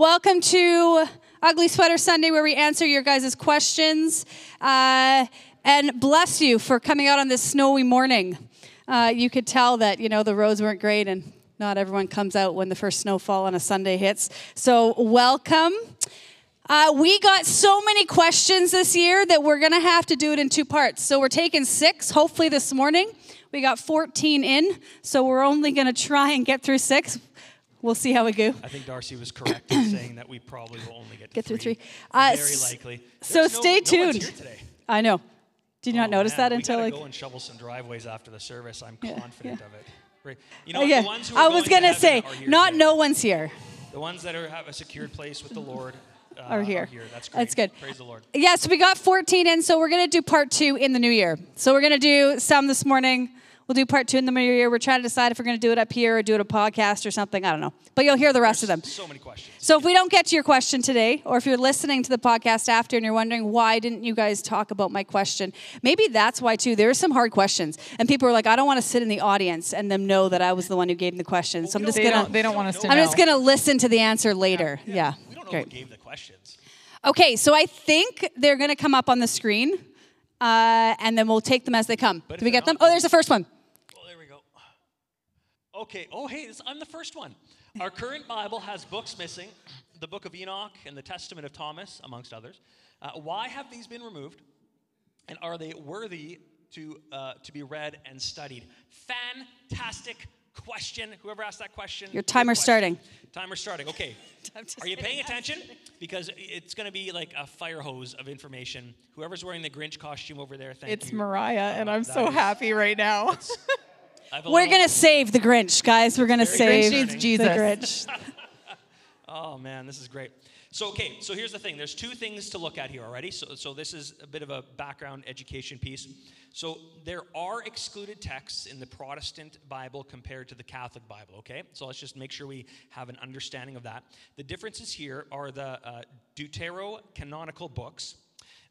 Welcome to Ugly Sweater Sunday, where we answer your guys' questions. Uh, and bless you for coming out on this snowy morning. Uh, you could tell that you know the roads weren't great, and not everyone comes out when the first snowfall on a Sunday hits. So welcome. Uh, we got so many questions this year that we're going to have to do it in two parts. So we're taking six, hopefully this morning. We got 14 in, so we're only going to try and get through six. We'll see how we go. I think Darcy was correct in saying that we probably will only get, Get through three. three. Uh, Very likely. so There's no- stay no tuned. here today. I know. Did you not Oh, notice man, that until we like? go and shovel some driveways after the service. I'm Yeah, confident yeah. of it. Right. You know, Oh, yeah. the ones who are I was going to gonna say, are here not today. no one's here. The ones that are, have a secured place with the Lord uh, Are here. That's great. That's good. Praise the Lord. Yes, we got 14 in, so we're going to do part two in the new year. So we're going to do some this morning. We'll do part two in the middle of the year. We're trying to decide if we're going to do it up here or do it a podcast or something. I don't know. But you'll hear the rest of them. So many questions. So if we don't get to your question today, or if you're listening to the podcast after and you're wondering why didn't you guys talk about my question, maybe that's why too. There are some hard questions, and people are like, I don't want to sit in the audience and them know that I was the one who gave them the question. So I'm just gonna, don't, they don't want us to I'm know. just gonna listen to the answer later. Yeah, We don't know great. who gave the questions. Okay, so I think they're gonna come up on the screen, uh, and then we'll take them as they come. But Do we get they're them? not, Oh, there's the first one. Well, there we go. Okay. Oh, hey, this, I'm the first one. Our current Bible has books missing the Book of Enoch and the Testament of Thomas, amongst others. Uh, why have these been removed? And are they worthy to, uh, to be read and studied? Fantastic question. Whoever asked that question. Your question. starting. Timer starting. Okay. Are you paying attention? Because it's going to be like a fire hose of information. Whoever's wearing the Grinch costume over there, thank it's you. It's Mariah, and I'm so is- happy right now. I have We're gonna save the Grinch, guys. We're gonna save Grinch needs the Grinch. Oh man, this is great. So okay, so here's the thing. There's two things to look at here already. So so this is a bit of a background education piece. So there are excluded texts in the Protestant Bible compared to the Catholic Bible. Okay, so let's just make sure we have an understanding of that. The differences here are the uh, deuterocanonical books.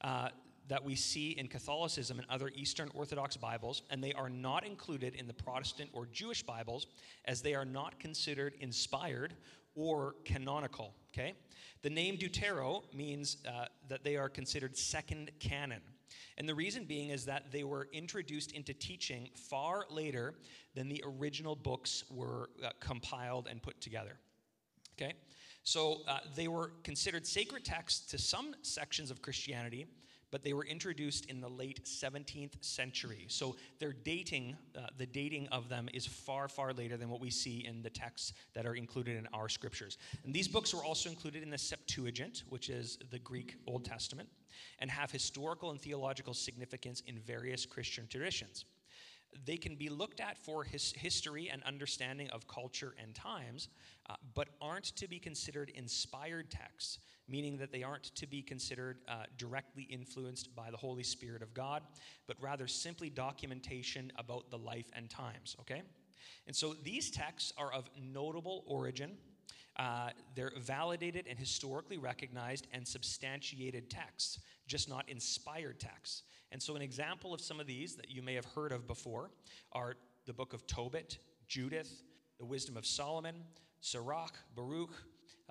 Uh, that we see in Catholicism and other Eastern Orthodox Bibles, and they are not included in the Protestant or Jewish Bibles as they are not considered inspired or canonical. Okay? The name Deutero means uh, that they are considered second canon. And the reason being is that they were introduced into teaching far later than the original books were uh, compiled and put together. Okay? So uh, they were considered sacred texts to some sections of Christianity, but they were introduced in the late 17th century. So their dating, uh, the dating of them is far, far later than what we see in the texts that are included in our scriptures. And these books were also included in the Septuagint, which is the Greek Old Testament, and have historical and theological significance in various Christian traditions they can be looked at for his history and understanding of culture and times, uh, but aren't to be considered inspired texts, meaning that they aren't to be considered uh, directly influenced by the Holy Spirit of God, but rather simply documentation about the life and times, okay? And so these texts are of notable origin. Uh, they're validated and historically recognized and substantiated texts, just not inspired texts. And so, an example of some of these that you may have heard of before are the book of Tobit, Judith, the Wisdom of Solomon, Sirach, Baruch,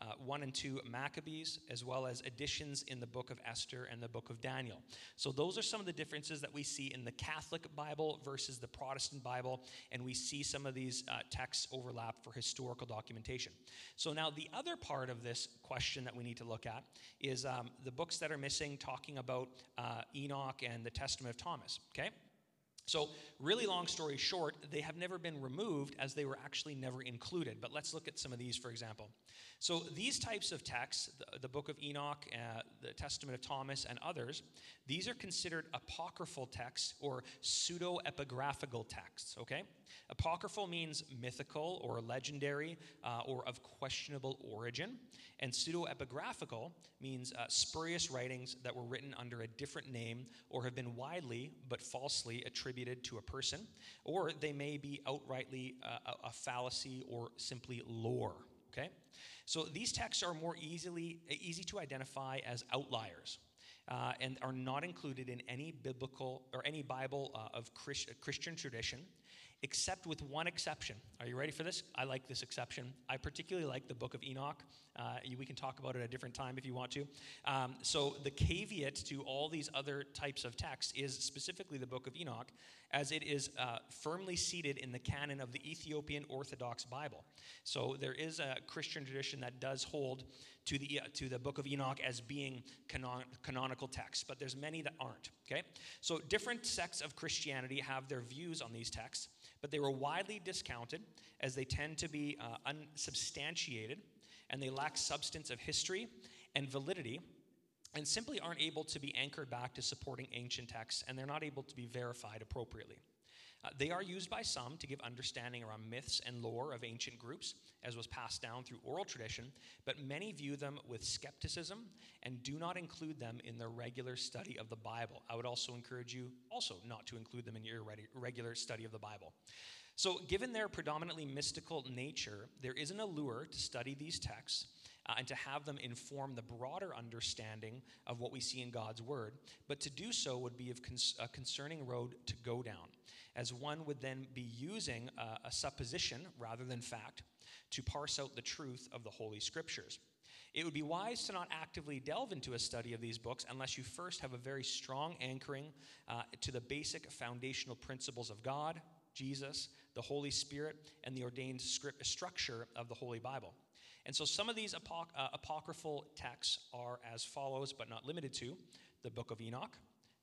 uh, 1 and 2 Maccabees, as well as additions in the book of Esther and the book of Daniel. So, those are some of the differences that we see in the Catholic Bible versus the Protestant Bible, and we see some of these uh, texts overlap for historical documentation. So, now the other part of this question that we need to look at is um, the books that are missing, talking about uh, Enoch and the Testament of Thomas, okay? So, really long story short, they have never been removed as they were actually never included. But let's look at some of these, for example. So, these types of texts, the, the book of Enoch, uh, the Testament of Thomas, and others, these are considered apocryphal texts or pseudo epigraphical texts, okay? Apocryphal means mythical or legendary uh, or of questionable origin. And pseudo epigraphical means uh, spurious writings that were written under a different name or have been widely but falsely attributed to a person, or they may be outrightly uh, a, fallacy or simply lore. Okay? So these texts are more easily easy to identify as outliers. Uh, and are not included in any biblical or any Bible uh, of Chris, Christian tradition, except with one exception. Are you ready for this? I like this exception. I particularly like the book of Enoch. Uh, we can talk about it at a different time if you want to. Um, so, the caveat to all these other types of texts is specifically the book of Enoch, as it is uh, firmly seated in the canon of the Ethiopian Orthodox Bible. So, there is a Christian tradition that does hold to the, uh, to the book of Enoch as being canon, canonical texts, but there's many that aren't. Okay? So, different sects of Christianity have their views on these texts, but they were widely discounted as they tend to be uh, unsubstantiated and they lack substance of history and validity and simply aren't able to be anchored back to supporting ancient texts and they're not able to be verified appropriately. Uh, they are used by some to give understanding around myths and lore of ancient groups, as was passed down through oral tradition, but many view them with skepticism and do not include them in their regular study of the Bible. I would also encourage you also not to include them in your regular study of the Bible. So, given their predominantly mystical nature, there is an allure to study these texts uh, and to have them inform the broader understanding of what we see in God's Word. But to do so would be a concerning road to go down, as one would then be using a supposition rather than fact to parse out the truth of the Holy Scriptures. It would be wise to not actively delve into a study of these books unless you first have a very strong anchoring uh, to the basic foundational principles of God, Jesus, the Holy Spirit, and the ordained script, structure of the Holy Bible. And so some of these apoc- uh, apocryphal texts are as follows, but not limited to the Book of Enoch,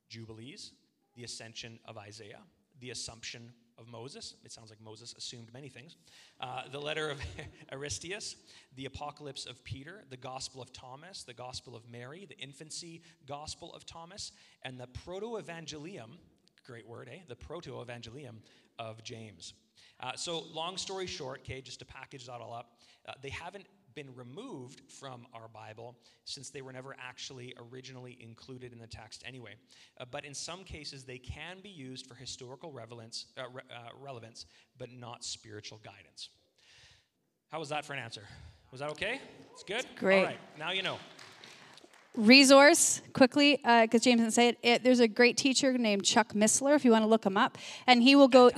Jubilees, the Ascension of Isaiah, the Assumption of Moses. It sounds like Moses assumed many things. Uh, the letter of Aristeas, the Apocalypse of Peter, the Gospel of Thomas, the Gospel of Mary, the Infancy Gospel of Thomas, and the Proto Evangelium. Great word, eh? The Proto Evangelium of James. Uh, so, long story short, okay, just to package that all up, uh, they haven't been removed from our Bible since they were never actually originally included in the text anyway. Uh, but in some cases, they can be used for historical relevance, uh, re- uh, relevance, but not spiritual guidance. How was that for an answer? Was that okay? It's good? Great. All right, now you know resource quickly because uh, James didn't say it, it, There's a great teacher named Chuck Missler, if you want to look him up, and he will go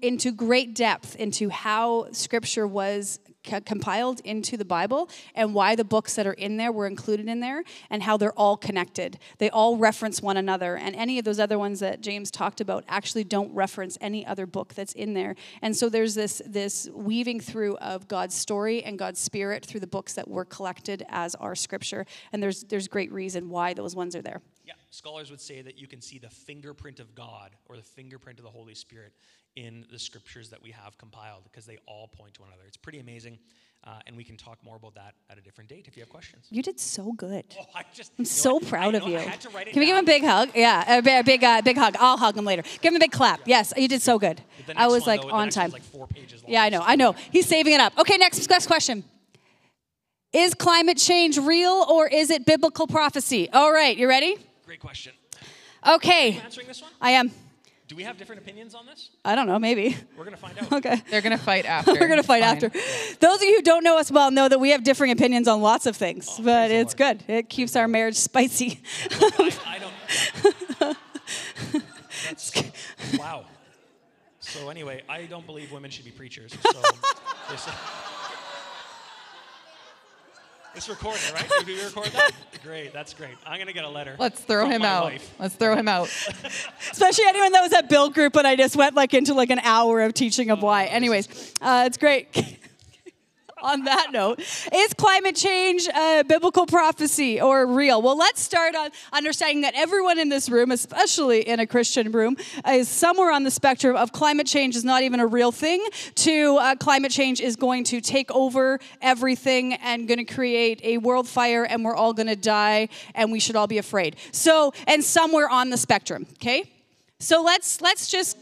into great depth into how Scripture was compiled into the Bible and why the books that are in there were included in there and how they're all connected. They all reference one another, and any of those other ones that James talked about actually don't reference any other book that's in there. And so there's this this weaving through of God's story and God's spirit through the books that were collected as our scripture, and there's there's great reason why those ones are there. Yeah, scholars would say that you can see the fingerprint of God or the fingerprint of the Holy Spirit in the scriptures that we have compiled because they all point to one another. It's pretty amazing. Uh, and we can talk more about that at a different date if you have questions. You did so good. Oh, I just, I'm so proud I, of you. Can we give him a big hug? Yeah, a, big, uh, big hug. I'll hug him later. Give him a big clap. Yes, you did so good. I was one, like though, on time. Like yeah, I know. I know. He's saving it up. Okay, next, next question. Is climate change real or is it biblical prophecy? All right, you ready? Great question. Okay. answering this one? I am. Do we have different opinions on this? I don't know, maybe. We're going to find out. okay. They're going to fight after. We're going to fight Fine. after. Those of you who don't know us well know that we have differing opinions on lots of things, oh, but it's good. It keeps our marriage spicy. Look, I, I don't. That's, wow. So anyway, I don't believe women should be preachers. So It's recorded, right? Did we record that? Great, that's great. I'm gonna get a letter. Let's throw him out. Wife. Let's throw him out. Especially anyone that was at build group and I just went like into like an hour of teaching of why. Anyways, uh, it's great. on that note, is climate change a biblical prophecy or real? Well, let's start on understanding that everyone in this room, especially in a Christian room, is somewhere on the spectrum of climate change is not even a real thing to uh, climate change is going to take over everything and going to create a world fire and we're all going to die and we should all be afraid. So, and somewhere on the spectrum, okay? So let's let's just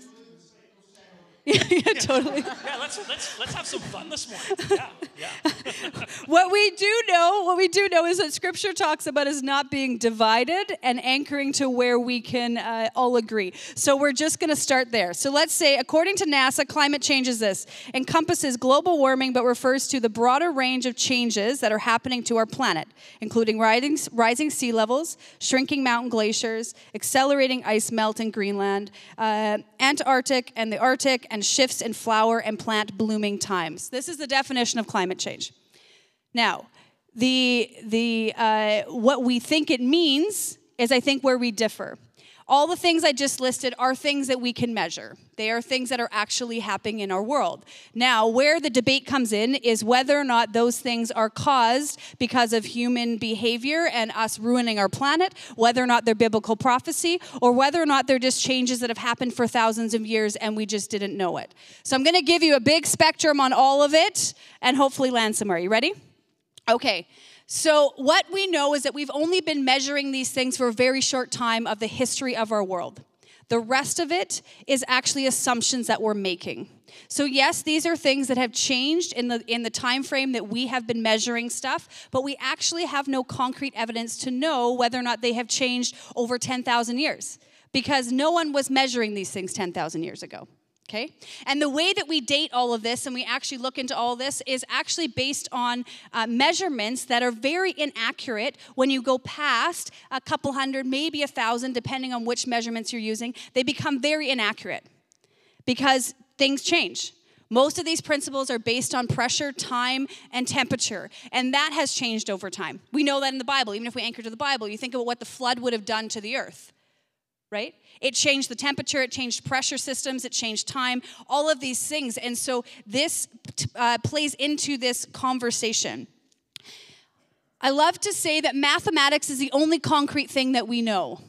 yeah, yeah, totally. Yeah, let's, let's, let's have some fun this morning. Yeah, yeah. what we do know, what we do know is that Scripture talks about us not being divided and anchoring to where we can uh, all agree. So we're just going to start there. So let's say, according to NASA, climate change is this encompasses global warming, but refers to the broader range of changes that are happening to our planet, including rising, rising sea levels, shrinking mountain glaciers, accelerating ice melt in Greenland, uh, Antarctic and the Arctic and shifts in flower and plant blooming times. This is the definition of climate change. Now, the, the, uh, what we think it means is, I think, where we differ. All the things I just listed are things that we can measure. They are things that are actually happening in our world. Now, where the debate comes in is whether or not those things are caused because of human behavior and us ruining our planet, whether or not they're biblical prophecy, or whether or not they're just changes that have happened for thousands of years and we just didn't know it. So I'm going to give you a big spectrum on all of it and hopefully land somewhere. You ready? Okay. So, what we know is that we've only been measuring these things for a very short time of the history of our world. The rest of it is actually assumptions that we're making. So yes, these are things that have changed in the in the time frame that we have been measuring stuff, but we actually have no concrete evidence to know whether or not they have changed over 10,000 years because no one was measuring these things 10,000 years ago. Okay? And the way that we date all of this and we actually look into all this is actually based on uh, measurements that are very inaccurate when you go past a couple hundred, maybe a thousand, depending on which measurements you're using. They become very inaccurate because things change. Most of these principles are based on pressure, time, and temperature, and that has changed over time. We know that in the Bible. Even if we anchor to the Bible, you think about what the flood would have done to the earth right? It changed the temperature, it changed pressure systems, it changed time, all of these things. And so this uh, plays into this conversation. I love to say that mathematics is the only concrete thing that we know.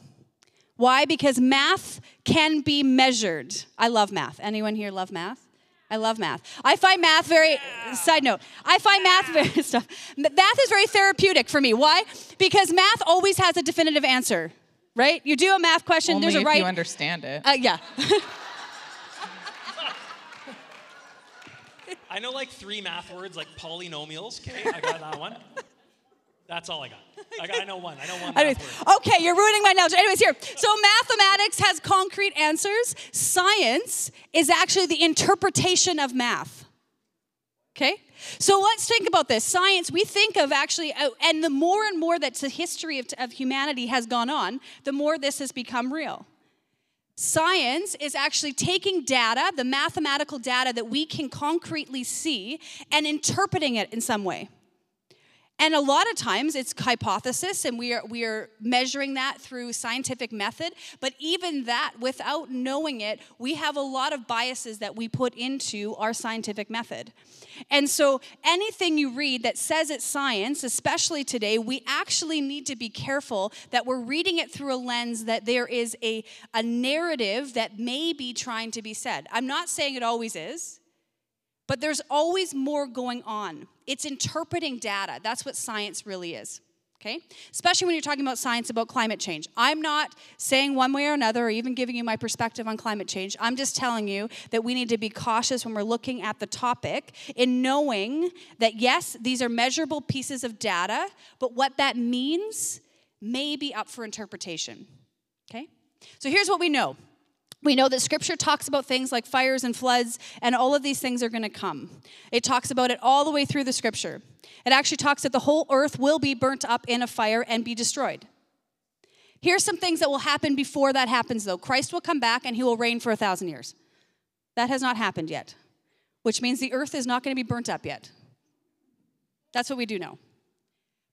Why? Because math can be measured. I love math. Anyone here love math? I love math. I find math very, yeah. side note, I find yeah. math very, stuff. Math is very therapeutic for me. Why? Because math always has a definitive answer right? You do a math question. Only there's a if right. you understand it. Uh, yeah. I know like three math words, like polynomials. Okay, I got that one. That's all I got. I, got, I know one. I know one. Anyways, okay, you're ruining my analogy. Anyways, here. So mathematics has concrete answers. Science is actually the interpretation of math. Okay? So let's think about this. Science, we think of actually, uh, and the more and more that the history of, of humanity has gone on, the more this has become real. Science is actually taking data, the mathematical data that we can concretely see, and interpreting it in some way. And a lot of times it's hypothesis, and we are, we are measuring that through scientific method. But even that, without knowing it, we have a lot of biases that we put into our scientific method. And so anything you read that says it's science, especially today, we actually need to be careful that we're reading it through a lens that there is a, a narrative that may be trying to be said. I'm not saying it always is. But there's always more going on. It's interpreting data. That's what science really is. Okay? Especially when you're talking about science about climate change. I'm not saying one way or another or even giving you my perspective on climate change. I'm just telling you that we need to be cautious when we're looking at the topic in knowing that yes, these are measurable pieces of data, but what that means may be up for interpretation. Okay? So here's what we know we know that scripture talks about things like fires and floods, and all of these things are going to come. It talks about it all the way through the scripture. It actually talks that the whole earth will be burnt up in a fire and be destroyed. Here's some things that will happen before that happens, though Christ will come back and he will reign for a thousand years. That has not happened yet, which means the earth is not going to be burnt up yet. That's what we do know.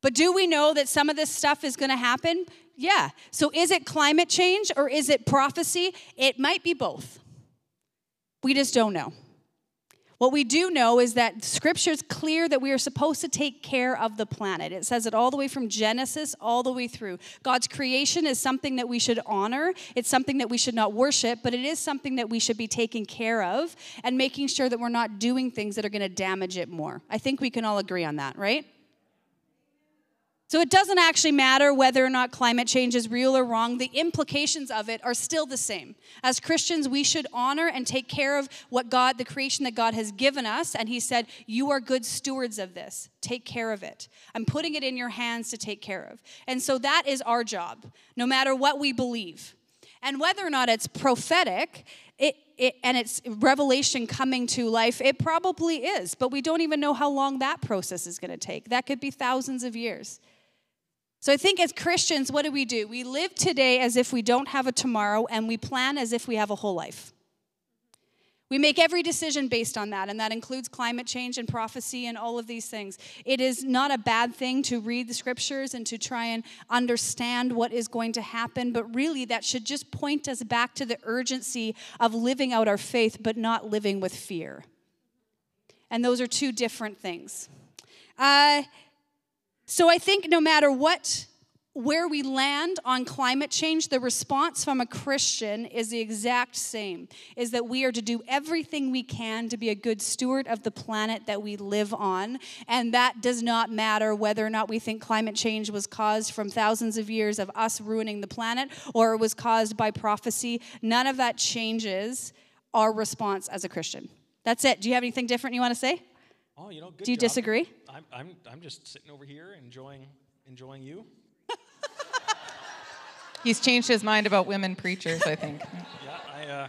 But do we know that some of this stuff is going to happen? Yeah. So is it climate change or is it prophecy? It might be both. We just don't know. What we do know is that scripture is clear that we are supposed to take care of the planet. It says it all the way from Genesis all the way through. God's creation is something that we should honor. It's something that we should not worship, but it is something that we should be taking care of and making sure that we're not doing things that are going to damage it more. I think we can all agree on that, right? So it doesn't actually matter whether or not climate change is real or wrong. The implications of it are still the same. As Christians, we should honor and take care of what God, the creation that God has given us. And He said, You are good stewards of this. Take care of it. I'm putting it in your hands to take care of. And so that is our job, no matter what we believe. And whether or not it's prophetic, it, it, and it's revelation coming to life, it probably is, but we don't even know how long that process is going to take. That could be thousands of years. So I think as Christians, what do we do? We live today as if we don't have a tomorrow, and we plan as if we have a whole life. We make every decision based on that, and that includes climate change and prophecy and all of these things. It is not a bad thing to read the scriptures and to try and understand what is going to happen, but really that should just point us back to the urgency of living out our faith, but not living with fear. And those are two different things. Uh, so I think no matter what where we land on climate change, the response from a Christian is the exact same is that we are to do everything we can to be a good steward of the planet that we live on. And that does not matter whether or not we think climate change was caused from thousands of years of us ruining the planet or it was caused by prophecy. None of that changes our response as a Christian. That's it. Do you have anything different you want to say? Oh, you know, good Do you job. disagree? I'm, I'm, I'm just sitting over here enjoying, enjoying you. He's changed his mind about women preachers, I think. Yeah, I, uh,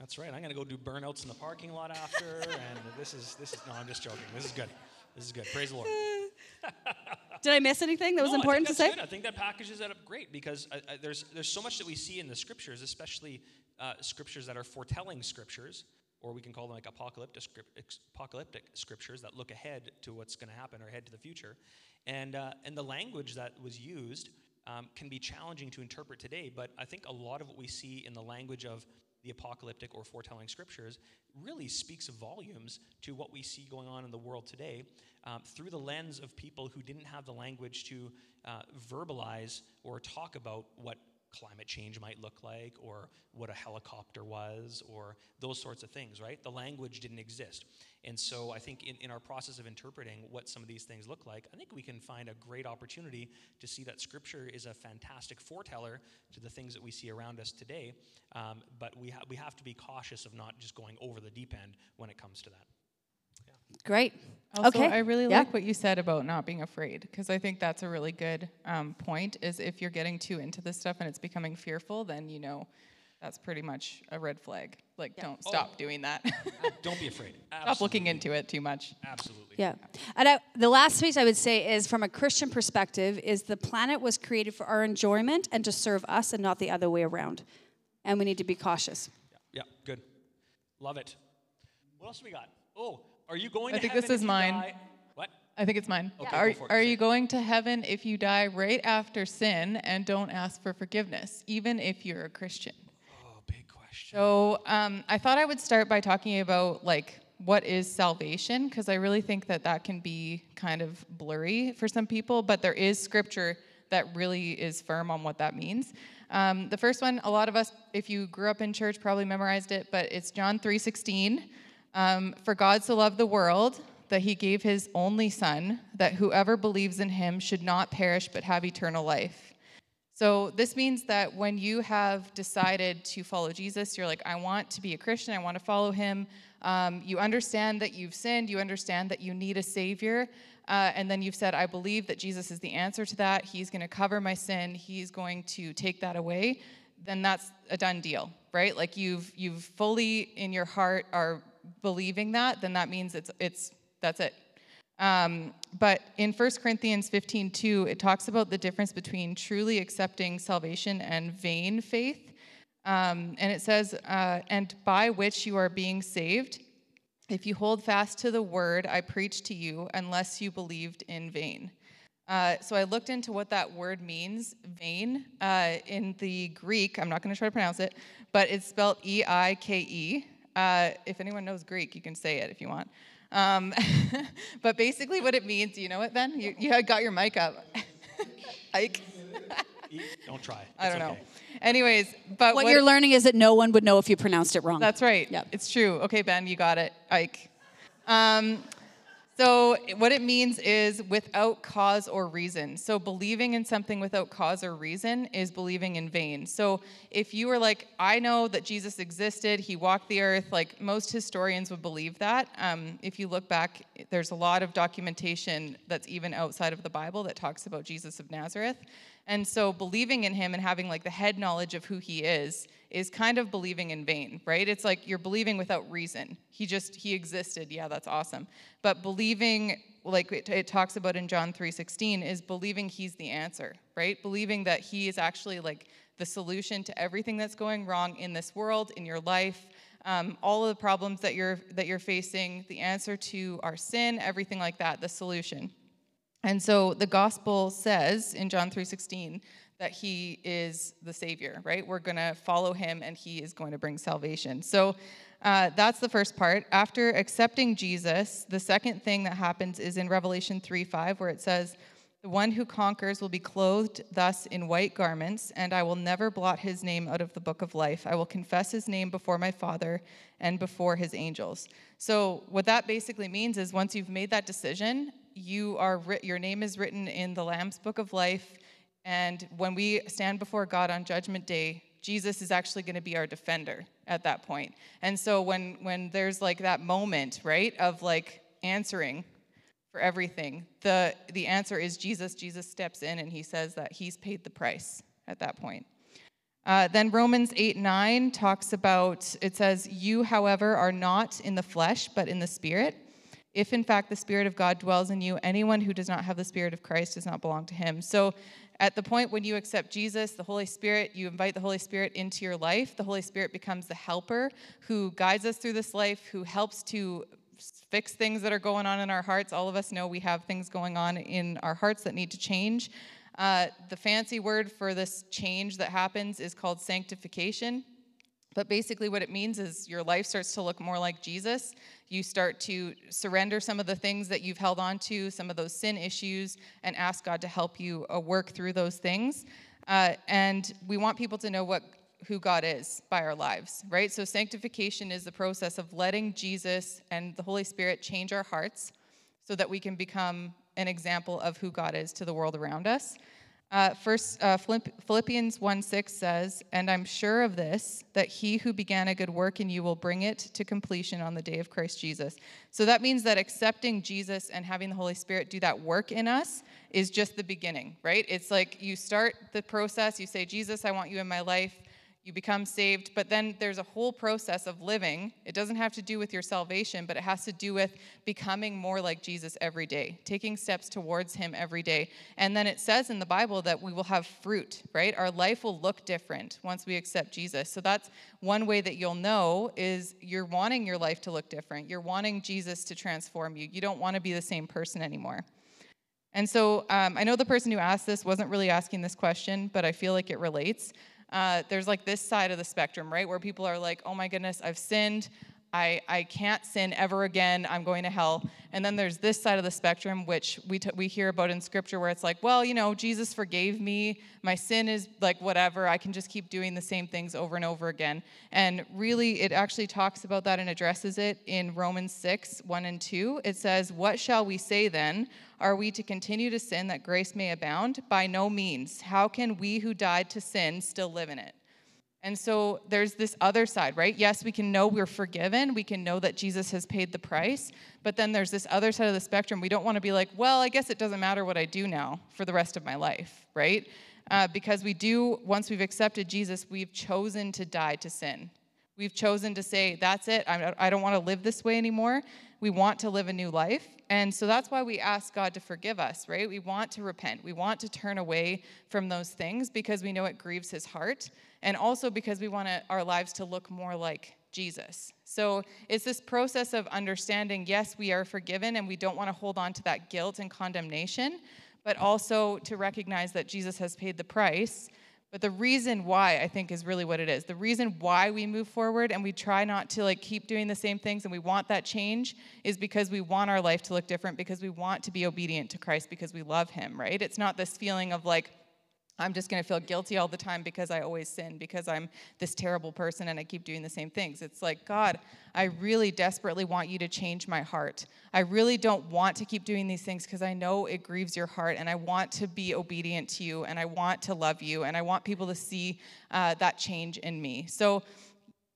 that's right. I'm going to go do burnouts in the parking lot after, and this is, this is, no, I'm just joking. This is good. This is good. Praise the Lord. Did I miss anything that was No, important to say? Good. I think that packages that up great because I, I, there's there's so much that we see in the scriptures, especially uh, scriptures that are foretelling scriptures, or we can call them like apocalyptic apocalyptic scriptures that look ahead to what's going to happen or ahead to the future, and uh, and the language that was used um, can be challenging to interpret today. But I think a lot of what we see in the language of the apocalyptic or foretelling scriptures really speaks volumes to what we see going on in the world today um, through the lens of people who didn't have the language to uh, verbalize or talk about what climate change might look like or what a helicopter was or those sorts of things, right? The language didn't exist. And so I think in, in our process of interpreting what some of these things look like, I think we can find a great opportunity to see that Scripture is a fantastic foreteller to the things that we see around us today. Um, but we, ha- we have to be cautious of not just going over the deep end when it comes to that. Great. Also, okay. I really Yeah. like what you said about not being afraid because I think that's a really good um, point. Is if you're getting too into this stuff and it's becoming fearful, then you know that's pretty much a red flag. Like, don't stop doing that. Don't be afraid. stop looking into it too much. Absolutely. Yeah. And I, the last piece I would say is from a Christian perspective is the planet was created for our enjoyment and to serve us and not the other way around. And we need to be cautious. Yeah, Yeah, good. Love it. What else we got? Oh, are you going I to think heaven this is if mine. die? What? I think it's mine. Okay, are it. are you going to heaven if you die right after sin and don't ask for forgiveness, even if you're a Christian? Oh, big question. So um, I thought I would start by talking about like what is salvation because I really think that that can be kind of blurry for some people, but there is scripture that really is firm on what that means. Um, the first one, a lot of us, if you grew up in church, probably memorized it, but it's John three sixteen. Um, For God so loved the world that He gave His only Son, that whoever believes in Him should not perish but have eternal life. So, this means that when you have decided to follow Jesus, you're like, I want to be a Christian, I want to follow him. Um, you understand that you've sinned, you understand that you need a Savior, uh, and then you've said, I believe that Jesus is the answer to that. He's going to cover my sin, He's going to take that away. Then that's a done deal, right? Like you've you've fully in your heart are believing that. Then that means it's it's that's it. Um, but in 1 Corinthians 15, 2, it talks about the difference between truly accepting salvation and vain faith. Um, and it says, uh, and by which you are being saved, if you hold fast to the word I preached to you, unless you believed in vain. Uh, so I looked into what that word means, vain. Uh, in the Greek, I'm not going to try to pronounce it, but it's spelled E I K E. Uh, if anyone knows Greek, you can say it if you want. Um, but basically, what it means, do you know it, Ben? You, you had got your mic up. Ike? Don't try. I don't know. okay. Anyways, but What, you're learning is that no one would know if you pronounced it wrong. That's right. Yep. It's true. Okay, Ben, you got it. Ike. Um, so, what it means is without cause or reason. So, believing in something without cause or reason is believing in vain. So, if you were like, I know that Jesus existed, he walked the earth, like most historians would believe that. Um, if you look back, there's a lot of documentation that's even outside of the Bible that talks about Jesus of Nazareth. And so believing in him and having like the head knowledge of who he is is kind of believing in vain, right? It's like you're believing without reason. He just he existed. Yeah, that's awesome. But believing like it, it talks about in John 3:16 is believing he's the answer, right? Believing that he is actually like the solution to everything that's going wrong in this world, in your life. um, all of the problems that you're that you're facing, the answer to our sin, everything like that, the solution. And so the gospel says in John 3:16 that he is the savior, right? We're going to follow him and he is going to bring salvation. So uh, that's the first part. After accepting Jesus, the second thing that happens is in Revelation 3 5, where it says, The one who conquers will be clothed thus in white garments, and I will never blot his name out of the book of life. I will confess his name before my Father and before his angels. So, what that basically means is once you've made that decision, you are your name is written in the Lamb's book of life and when we stand before God on Judgment Day, Jesus is actually going to be our defender at that point. And so when when there's like that moment, right, of like answering for everything, the the answer is Jesus. Jesus steps in and he says that he's paid the price at that point. Uh, then Romans 8 9 talks about, it says, You, however, are not in the flesh, but in the spirit. If in fact the Spirit of God dwells in you, anyone who does not have the Spirit of Christ does not belong to him. So at the point when you accept Jesus, the Holy Spirit, you invite the Holy Spirit into your life. The Holy Spirit becomes the helper who guides us through this life, who helps to fix things that are going on in our hearts. All of us know we have things going on in our hearts that need to change. Uh, the fancy word for this change that happens is called sanctification. But basically, what it means is your life starts to look more like Jesus. You start to surrender some of the things that you've held on to, some of those sin issues, and ask God to help you uh, work through those things. Uh, and we want people to know what who God is by our lives, right? So sanctification is the process of letting Jesus and the Holy Spirit change our hearts so that we can become an example of who God is to the world around us. Uh, first, uh, Philippians 1 6 says, And I'm sure of this, that he who began a good work in you will bring it to completion on the day of Christ Jesus. So that means that accepting Jesus and having the Holy Spirit do that work in us is just the beginning, right? It's like you start the process, you say, Jesus, I want you in my life you become saved, but then there's a whole process of living. It doesn't have to do with your salvation, but it has to do with becoming more like Jesus every day, taking steps towards Him every day. And then it says in the Bible that we will have fruit, right? Our life will look different once we accept Jesus. So that's one way that you'll know is you're wanting your life to look different. You're wanting Jesus to transform you. You don't want to be the same person anymore. And so um, I know the person who asked this wasn't really asking this question, but I feel like it relates uh, there's like this side of the spectrum, right? Where people are like, oh my goodness, I've sinned. I, I can't sin ever again. I'm going to hell. And then there's this side of the spectrum, which we, t- we hear about in scripture, where it's like, well, you know, Jesus forgave me. My sin is like whatever. I can just keep doing the same things over and over again. And really, it actually talks about that and addresses it in Romans 6 1 and 2. It says, What shall we say then? Are we to continue to sin that grace may abound? By no means. How can we who died to sin still live in it? And so there's this other side, right? Yes, we can know we're forgiven. We can know that Jesus has paid the price. But then there's this other side of the spectrum. We don't want to be like, well, I guess it doesn't matter what I do now for the rest of my life, right? Uh, because we do, once we've accepted Jesus, we've chosen to die to sin. We've chosen to say, that's it. I don't want to live this way anymore. We want to live a new life. And so that's why we ask God to forgive us, right? We want to repent. We want to turn away from those things because we know it grieves his heart. And also because we want our lives to look more like Jesus. So it's this process of understanding yes, we are forgiven and we don't want to hold on to that guilt and condemnation, but also to recognize that Jesus has paid the price but the reason why I think is really what it is. The reason why we move forward and we try not to like keep doing the same things and we want that change is because we want our life to look different because we want to be obedient to Christ because we love him, right? It's not this feeling of like I'm just going to feel guilty all the time because I always sin, because I'm this terrible person and I keep doing the same things. It's like, God, I really desperately want you to change my heart. I really don't want to keep doing these things because I know it grieves your heart and I want to be obedient to you and I want to love you and I want people to see uh, that change in me. So,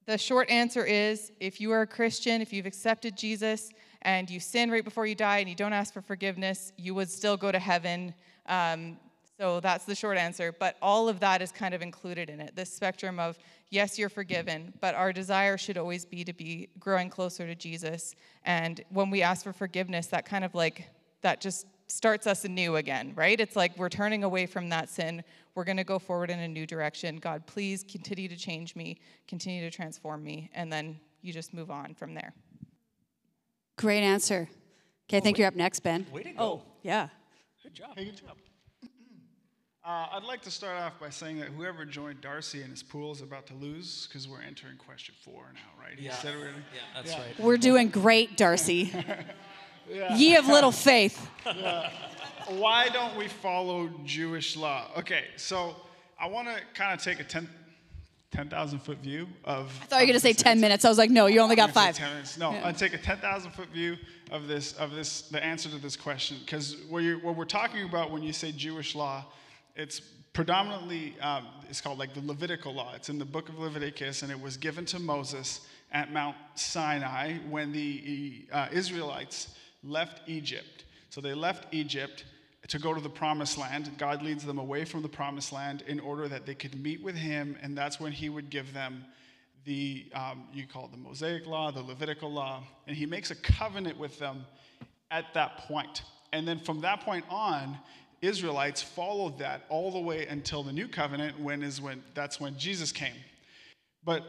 the short answer is if you are a Christian, if you've accepted Jesus and you sin right before you die and you don't ask for forgiveness, you would still go to heaven. Um, so that's the short answer. But all of that is kind of included in it this spectrum of yes, you're forgiven, but our desire should always be to be growing closer to Jesus. And when we ask for forgiveness, that kind of like, that just starts us anew again, right? It's like we're turning away from that sin. We're going to go forward in a new direction. God, please continue to change me, continue to transform me, and then you just move on from there. Great answer. Okay, I think you're up next, Ben. Way to go. Oh, yeah. Good job. Hey, good job. Uh, I'd like to start off by saying that whoever joined Darcy in his pool is about to lose because we're entering question four now, right? He Yeah. said we're gonna- Yeah, that's right. We're doing great, Darcy. Ye of little faith. Why don't we follow Jewish law? Okay, so I want to kind of take a 10 10,000 foot view of. I thought you were going to say 10 minutes. I was like, no, you only got five. Ten minutes. No, I'll take a 10,000 foot view of this, of this, the answer to this question. Because what, you're- what we're talking about when you say Jewish law, it's predominantly, um, it's called like the Levitical law. It's in the book of Leviticus, and it was given to Moses at Mount Sinai when the uh, Israelites left Egypt. So they left Egypt to go to the promised land. God leads them away from the promised land in order that they could meet with him, and that's when he would give them the, um, you call it the Mosaic law, the Levitical law, and he makes a covenant with them at that point. And then from that point on, Israelites followed that all the way until the new covenant, when is when that's when Jesus came. But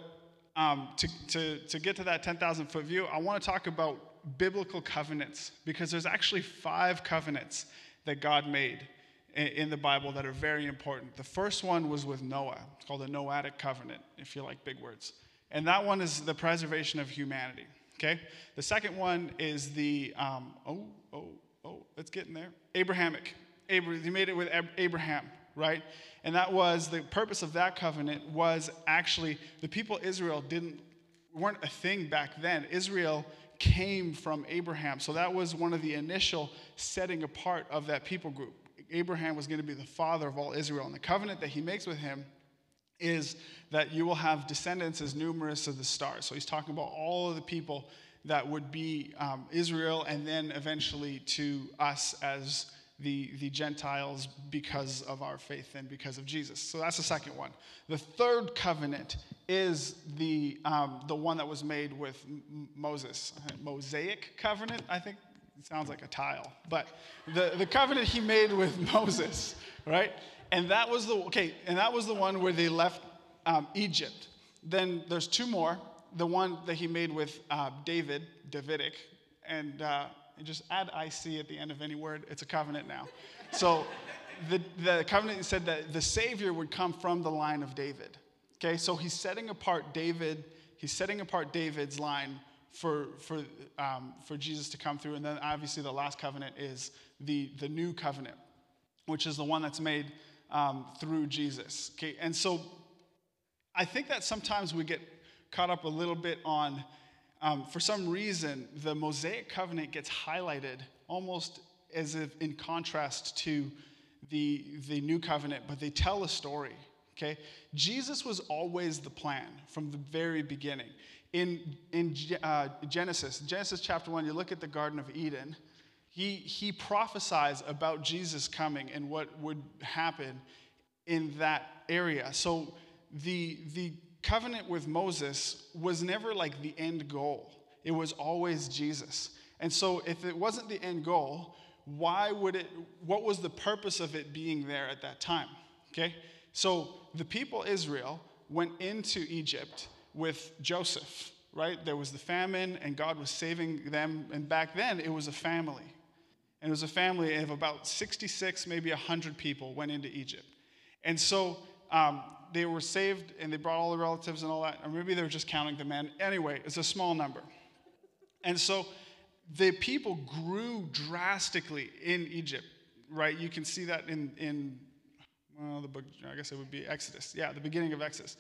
um, to, to, to get to that 10,000 foot view, I want to talk about biblical covenants because there's actually five covenants that God made in, in the Bible that are very important. The first one was with Noah. It's called the Noahic covenant, if you like big words. And that one is the preservation of humanity. Okay? The second one is the, um, oh, oh, oh, it's getting there. Abrahamic. Abraham, he made it with Abraham, right? And that was the purpose of that covenant was actually the people Israel didn't weren't a thing back then. Israel came from Abraham. So that was one of the initial setting apart of that people group. Abraham was going to be the father of all Israel. And the covenant that he makes with him is that you will have descendants as numerous as the stars. So he's talking about all of the people that would be um, Israel and then eventually to us as the, the Gentiles because of our faith and because of Jesus. So that's the second one. The third covenant is the, um, the one that was made with Moses. Mosaic covenant, I think it sounds like a tile, but the, the covenant he made with Moses, right? And that was the okay, and that was the one where they left um, Egypt. Then there's two more. The one that he made with uh, David, Davidic, and, uh, and just add IC at the end of any word. It's a covenant now. So the, the covenant said that the Savior would come from the line of David. Okay, so he's setting apart David. He's setting apart David's line for, for, um, for Jesus to come through. And then obviously the last covenant is the, the new covenant, which is the one that's made um, through Jesus. Okay, and so I think that sometimes we get caught up a little bit on, um, for some reason, the Mosaic covenant gets highlighted almost as if in contrast to the, the new covenant, but they tell a story. Okay? Jesus was always the plan from the very beginning. In, in uh, Genesis, Genesis chapter 1, you look at the Garden of Eden, he, he prophesies about Jesus coming and what would happen in that area. So the, the covenant with Moses was never like the end goal, it was always Jesus. And so if it wasn't the end goal, why would it, what was the purpose of it being there at that time? Okay? So the people Israel went into Egypt with Joseph, right? There was the famine and God was saving them. And back then it was a family. And it was a family of about 66, maybe 100 people went into Egypt. And so um, they were saved and they brought all the relatives and all that. Or maybe they were just counting the men. Anyway, it's a small number. And so the people grew drastically in Egypt, right? You can see that in, in well, the book, I guess it would be Exodus. Yeah, the beginning of Exodus.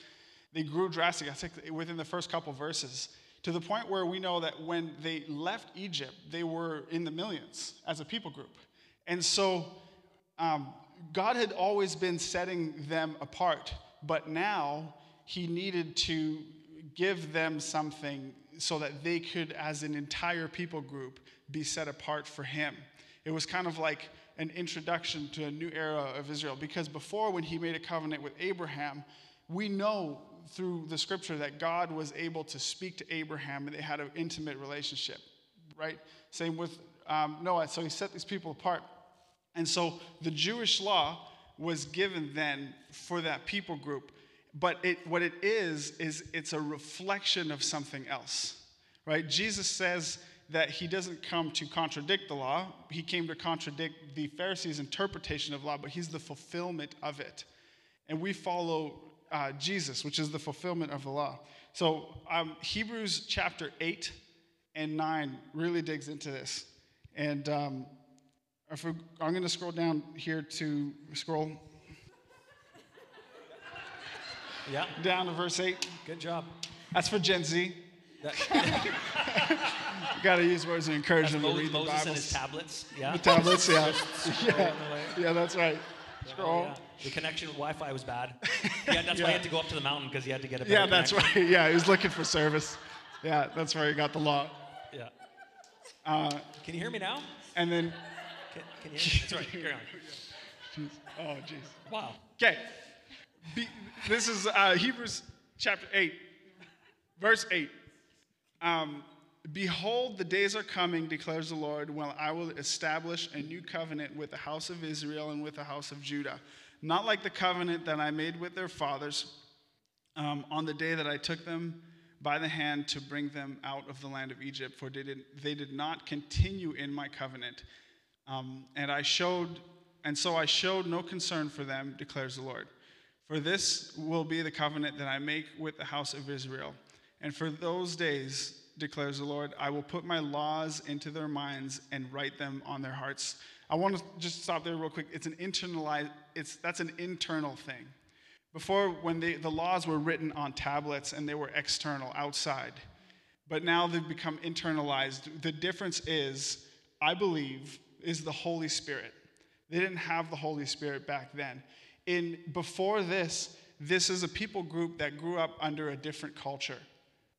They grew drastically, I think within the first couple verses, to the point where we know that when they left Egypt, they were in the millions as a people group. And so um, God had always been setting them apart, but now He needed to give them something so that they could, as an entire people group, be set apart for Him. It was kind of like an introduction to a new era of Israel because before, when He made a covenant with Abraham, we know through the scripture that God was able to speak to Abraham and they had an intimate relationship, right? Same with um, Noah. So he set these people apart. And so the Jewish law was given then for that people group. but it, what it is, is it's a reflection of something else, right? Jesus says that he doesn't come to contradict the law. He came to contradict the Pharisees' interpretation of law, but he's the fulfillment of it. And we follow uh, Jesus, which is the fulfillment of the law. So um, Hebrews chapter 8 and 9 really digs into this. And um, if we, I'm going to scroll down here to scroll Yeah. down to verse 8. Good job. That's for Gen Z. Got to use words to encourage that's them to read the Moses and his tablets. Yeah. The tablets, yeah. yeah. Yeah, that's right. Scroll. yeah. The connection with Wi-Fi was bad. Yeah, that's why he had to go up to the mountain because he had to get a Yeah, that's connection. right. Yeah, he was looking for service. Yeah, that's where he got the law. Yeah. Uh, Can you hear me now? and then, Can, can you hear me? That's right. Carry on. oh, jeez. Wow. Okay. Be, this is uh, Hebrews chapter 8, verse 8. Um, Behold, the days are coming, declares the Lord, when I will establish a new covenant with the house of Israel and with the house of Judah. Not like the covenant that I made with their fathers um, on the day that I took them by the hand to bring them out of the land of Egypt, for they did, they did not continue in my covenant. Um, and I showed, and so I showed no concern for them, declares the Lord. For this will be the covenant that I make with the house of Israel. And for those days, declares the Lord, I will put my laws into their minds and write them on their hearts. I want to just stop there real quick. It's an internalized, it's that's an internal thing. Before, when they, the laws were written on tablets and they were external, outside, but now they've become internalized. The difference is, I believe, is the Holy Spirit. They didn't have the Holy Spirit back then. In before this, this is a people group that grew up under a different culture,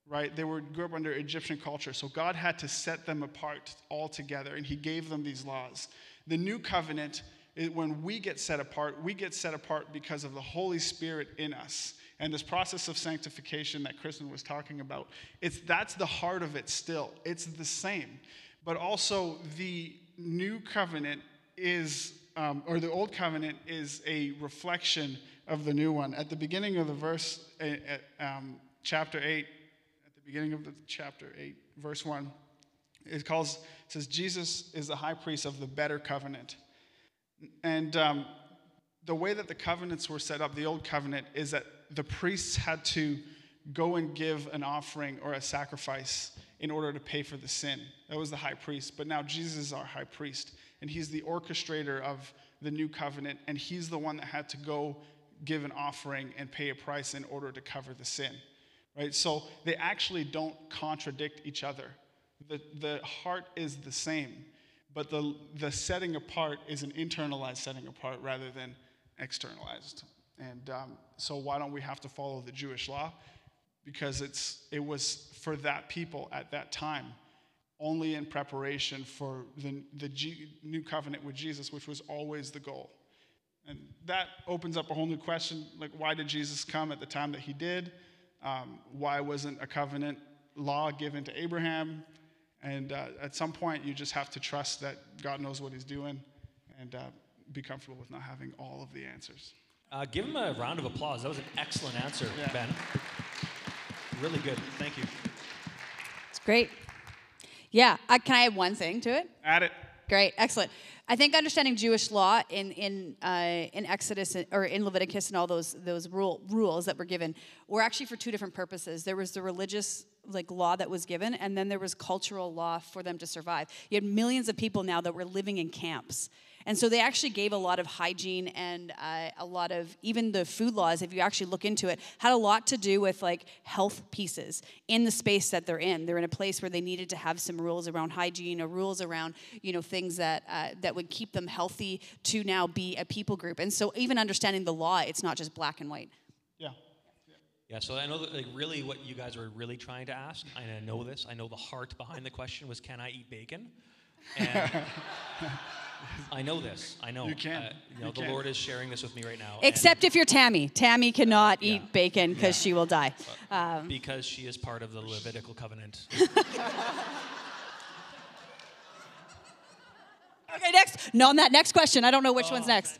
right? They were grew up under Egyptian culture, so God had to set them apart altogether, and He gave them these laws. The new covenant, when we get set apart, we get set apart because of the Holy Spirit in us. And this process of sanctification that Kristin was talking about, it's that's the heart of it still. It's the same. But also the new covenant is um, or the old covenant is a reflection of the new one. At the beginning of the verse, uh, uh, um, chapter 8, at the beginning of the chapter 8, verse 1, it calls, it says, Jesus is the high priest of the better covenant. And um, the way that the covenants were set up, the old covenant, is that the priests had to go and give an offering or a sacrifice in order to pay for the sin. That was the high priest. But now Jesus is our high priest, and he's the orchestrator of the new covenant, and he's the one that had to go give an offering and pay a price in order to cover the sin. Right? So they actually don't contradict each other. The, the heart is the same, but the, the setting apart is an internalized setting apart rather than externalized. And um, so, why don't we have to follow the Jewish law? Because it's, it was for that people at that time, only in preparation for the, the G, new covenant with Jesus, which was always the goal. And that opens up a whole new question like, why did Jesus come at the time that he did? Um, why wasn't a covenant law given to Abraham? And uh, at some point, you just have to trust that God knows what he's doing and uh, be comfortable with not having all of the answers. Uh, give him a round of applause. That was an excellent answer, Yeah. Ben. Really good. Thank you. It's great. Yeah. Uh, can I add one thing to it? Add it. Great, excellent. I think understanding Jewish law in in uh, in Exodus or in Leviticus and all those those rule, rules that were given were actually for two different purposes. There was the religious like law that was given, and then there was cultural law for them to survive. You had millions of people now that were living in camps. And so they actually gave a lot of hygiene and uh, a lot of even the food laws, if you actually look into it, had a lot to do with like health pieces in the space that they're in. They're in a place where they needed to have some rules around hygiene or rules around you know things that uh, that would keep them healthy to now be a people group. And so even understanding the law, it's not just black and white. Yeah. Yeah, so I know that like really what you guys were really trying to ask, and I know this. I know the heart behind the question was, "Can I eat bacon?" And I know this. I know. You can. Uh, you know, You the can. Lord is sharing this with me right now. Except if you're Tammy. Tammy cannot Yeah. eat bacon because Yeah. she will die. because she is part of the Levitical covenant. Okay, next. No, on that next question. I don't know which Oh, one's next.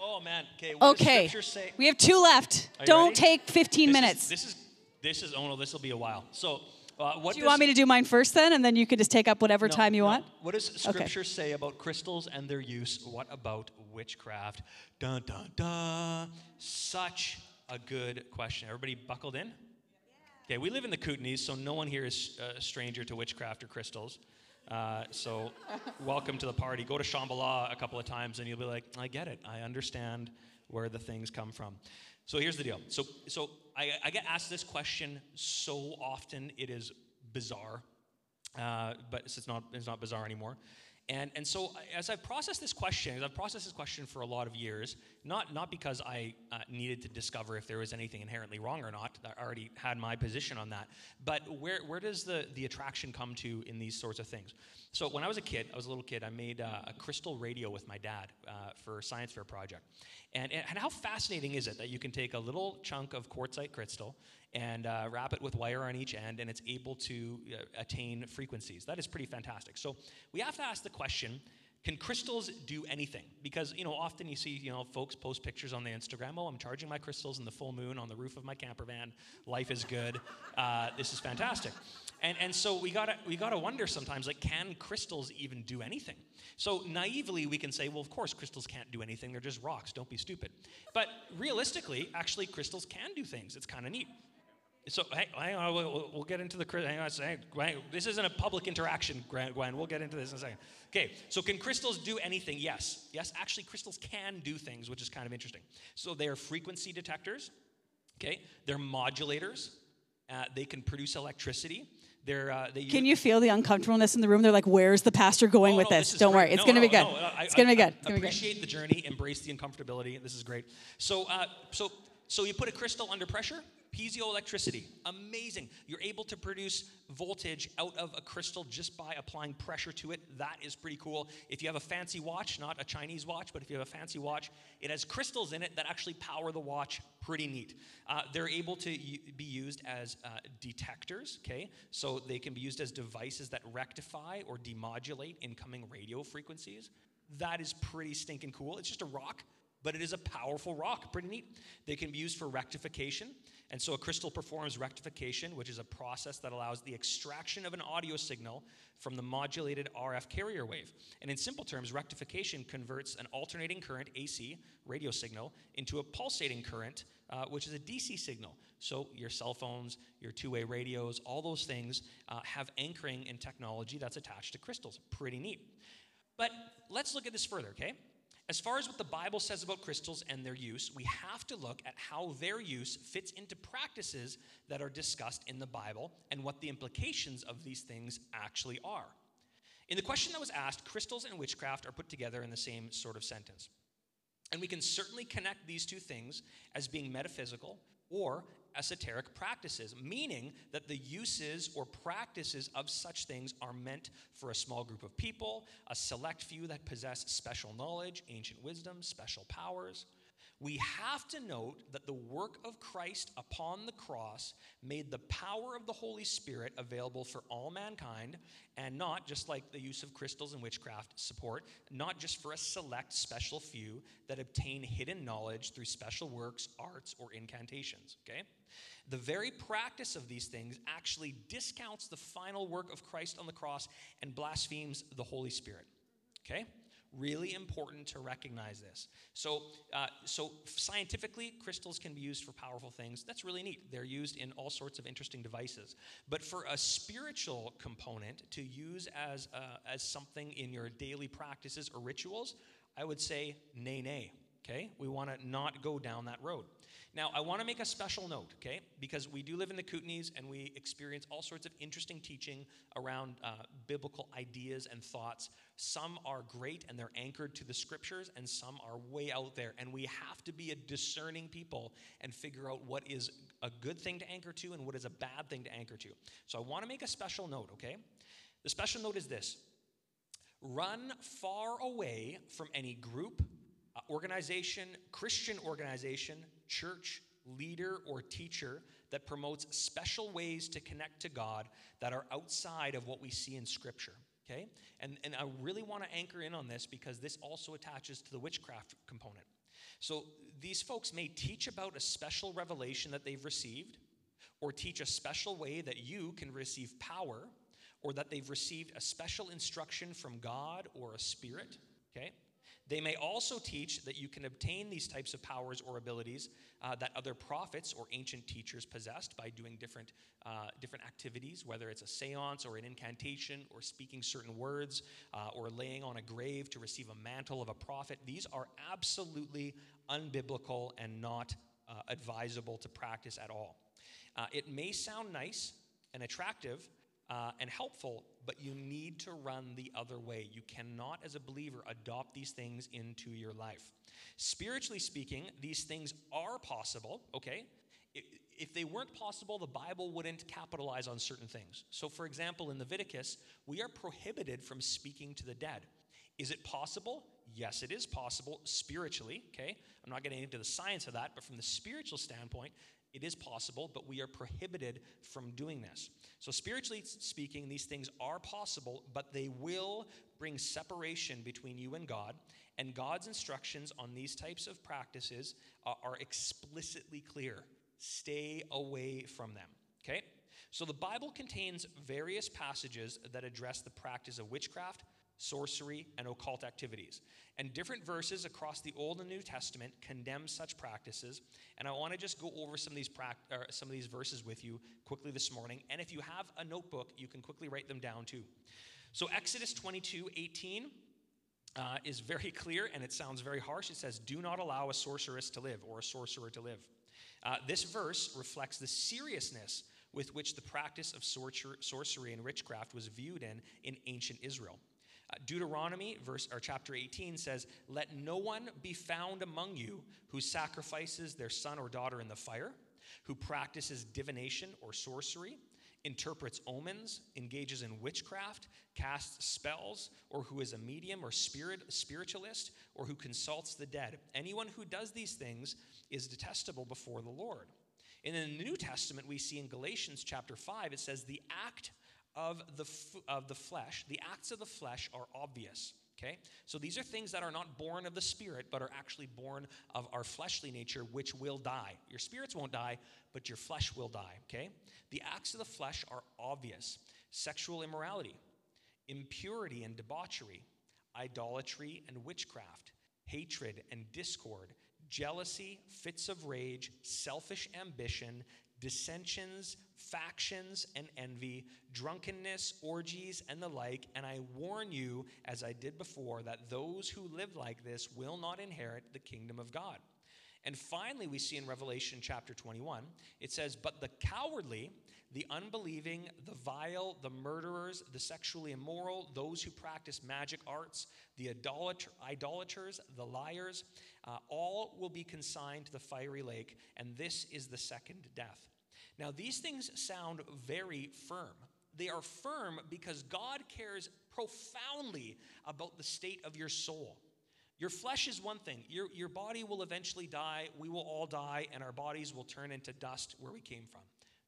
Oh man. Okay. What does Okay. Scripture say? We have two left. Don't ready? take 15 This is- minutes. this is this is oh no, this will be a while. So, uh, do you does- want me to do mine first then, and then you can just take up whatever No, time you no. want? What does Scripture say about crystals and their use? What about witchcraft? Dun dun dun. Such a good question. Everybody buckled in? Okay, we live in the Kootenays, so no one here is a stranger to witchcraft or crystals. Uh, so, welcome to the party. Go to Shambhala a couple of times, and you'll be like, "I get it. I understand where the things come from." So here's the deal. So, so I, I get asked this question so often, it is bizarre uh, but it's not it's not bizarre anymore. And and so as I've processed this question, as I've processed this question for a lot of years, not not because I uh, needed to discover if there was anything inherently wrong or not. I already had my position on that. But where where does the the attraction come to in these sorts of things? So when I was a kid, I was a little kid. I made uh, a crystal radio with my dad uh, for a science fair project. And, and how fascinating is it that you can take a little chunk of quartzite crystal and uh, wrap it with wire on each end, and it's able to uh, attain frequencies. That is pretty fantastic. So we have to ask the question. Can crystals do anything? Because you know, often you see you know folks post pictures on the Instagram. Oh, I'm charging my crystals in the full moon on the roof of my camper van. Life is good. Uh, this is fantastic. And and so we gotta we gotta wonder sometimes like, can crystals even do anything? So naively we can say, well, of course crystals can't do anything. They're just rocks. Don't be stupid. But realistically, actually, crystals can do things. It's kind of neat. So hey, hang on, we'll, we'll- get into the hang on a second. This isn't a public interaction, Gwen. We'll get into this in a second. Okay, so can crystals do anything? Yes, yes. Actually, crystals can do things, which is kind of interesting. So they are frequency detectors. Okay, they're modulators. Uh, they can produce electricity. They're uh, they Can you feel the uncomfortableness in the room? They're like, "Where's the pastor going Oh, with no, this?" is Don't great. worry, it's No, going to no, be good. I- it's going to be good. It's gonna be good. Appreciate the journey, embrace the uncomfortability. This is great. So, uh, so, so you put a crystal under pressure, piezoelectricity, amazing. You're able to produce voltage out of a crystal just by applying pressure to it. That is pretty cool. If you have a fancy watch, not a Chinese watch, but if you have a fancy watch, it has crystals in it that actually power the watch. Pretty neat. Uh, they're able to be used as uh, detectors. Okay, so they can be used as devices that rectify or demodulate incoming radio frequencies. That is pretty stinking cool. It's just a rock, but it is a powerful rock. Pretty neat. They can be used for rectification. And so a crystal performs rectification, which is a process that allows the extraction of an audio signal from the modulated RF carrier wave. And in simple terms, rectification converts an alternating current AC radio signal into a pulsating current, uh, which is a DC signal. So your cell phones, your two-way radios, all those things uh, have anchoring in technology that's attached to crystals. Pretty neat. But let's look at this further, okay? As far as what the Bible says about crystals and their use, we have to look at how their use fits into practices that are discussed in the Bible and what the implications of these things actually are. In the question that was asked, crystals and witchcraft are put together in the same sort of sentence. And we can certainly connect these two things as being metaphysical or esoteric practices, meaning that the uses or practices of such things are meant for a small group of people, a select few that possess special knowledge, ancient wisdom, special powers. We have to note that the work of Christ upon the cross made the power of the Holy Spirit available for all mankind, and not just like the use of crystals and witchcraft support, not just for a select special few that obtain hidden knowledge through special works, arts, or incantations. Okay? The very practice of these things actually discounts the final work of Christ on the cross and blasphemes the Holy Spirit. Okay? Really important to recognize this. So, uh, so scientifically, crystals can be used for powerful things. That's really neat. They're used in all sorts of interesting devices. But for a spiritual component to use as uh, as something in your daily practices or rituals, I would say nay nay. Okay, we want to not go down that road. Now, I want to make a special note, okay, because we do live in the Kootenays and we experience all sorts of interesting teaching around uh, biblical ideas and thoughts. Some are great and they're anchored to the scriptures, and some are way out there. And we have to be a discerning people and figure out what is a good thing to anchor to and what is a bad thing to anchor to. So I want to make a special note, okay? The special note is this run far away from any group, organization, Christian organization, church, leader, or teacher that promotes special ways to connect to God that are outside of what we see in Scripture. Okay? And, and I really want to anchor in on this because this also attaches to the witchcraft component. So these folks may teach about a special revelation that they've received, or teach a special way that you can receive power, or that they've received a special instruction from God or a spirit. Okay? They may also teach that you can obtain these types of powers or abilities uh, that other prophets or ancient teachers possessed by doing different, uh, different activities, whether it's a seance or an incantation or speaking certain words uh, or laying on a grave to receive a mantle of a prophet. These are absolutely unbiblical and not uh, advisable to practice at all. Uh, it may sound nice and attractive uh, and helpful, but you need to run the other way. You cannot, as a believer, adopt these things into your life. Spiritually speaking, these things are possible, okay? If they weren't possible, the Bible wouldn't capitalize on certain things. So, for example, in Leviticus, we are prohibited from speaking to the dead. Is it possible? Yes, it is possible spiritually, okay? I'm not getting into the science of that, but from the spiritual standpoint, it is possible, but we are prohibited from doing this. So, spiritually speaking, these things are possible, but they will bring separation between you and God. And God's instructions on these types of practices are explicitly clear. Stay away from them. Okay? So, the Bible contains various passages that address the practice of witchcraft, sorcery, and occult activities. And different verses across the Old and New Testament condemn such practices. And I want to just go over some of these some of these verses with you quickly this morning. And if you have a notebook, you can quickly write them down too. So Exodus 22, 18 uh, is very clear and it sounds very harsh. It says, "Do not allow a sorceress to live or a sorcerer to live." Uh, this verse reflects the seriousness with which the practice of sorcery and witchcraft was viewed in in ancient Israel. Deuteronomy, verse or chapter 18 says, "Let no one be found among you who sacrifices their son or daughter in the fire, who practices divination or sorcery, interprets omens, engages in witchcraft, casts spells, or who is a medium or spirit spiritualist, or who consults the dead. Anyone who does these things is detestable before the Lord." And in the New Testament, we see in Galatians chapter 5, it says, The act of the, f- of the flesh, the acts of the flesh are obvious. Okay? So these are things that are not born of the spirit, but are actually born of our fleshly nature, which will die. Your spirits won't die, but your flesh will die. Okay? The acts of the flesh are obvious sexual immorality, impurity and debauchery, idolatry and witchcraft, hatred and discord, jealousy, fits of rage, selfish ambition, dissensions, factions, and envy, drunkenness, orgies, and the like. And I warn you, as I did before, that those who live like this will not inherit the kingdom of God. And finally, we see in Revelation chapter 21, it says, But the cowardly, the unbelieving, the vile, the murderers, the sexually immoral, those who practice magic arts, the idolater, idolaters, the liars, uh, all will be consigned to the fiery lake, and this is the second death. Now, these things sound very firm. They are firm because God cares profoundly about the state of your soul. Your flesh is one thing. Your, your body will eventually die. We will all die, and our bodies will turn into dust where we came from.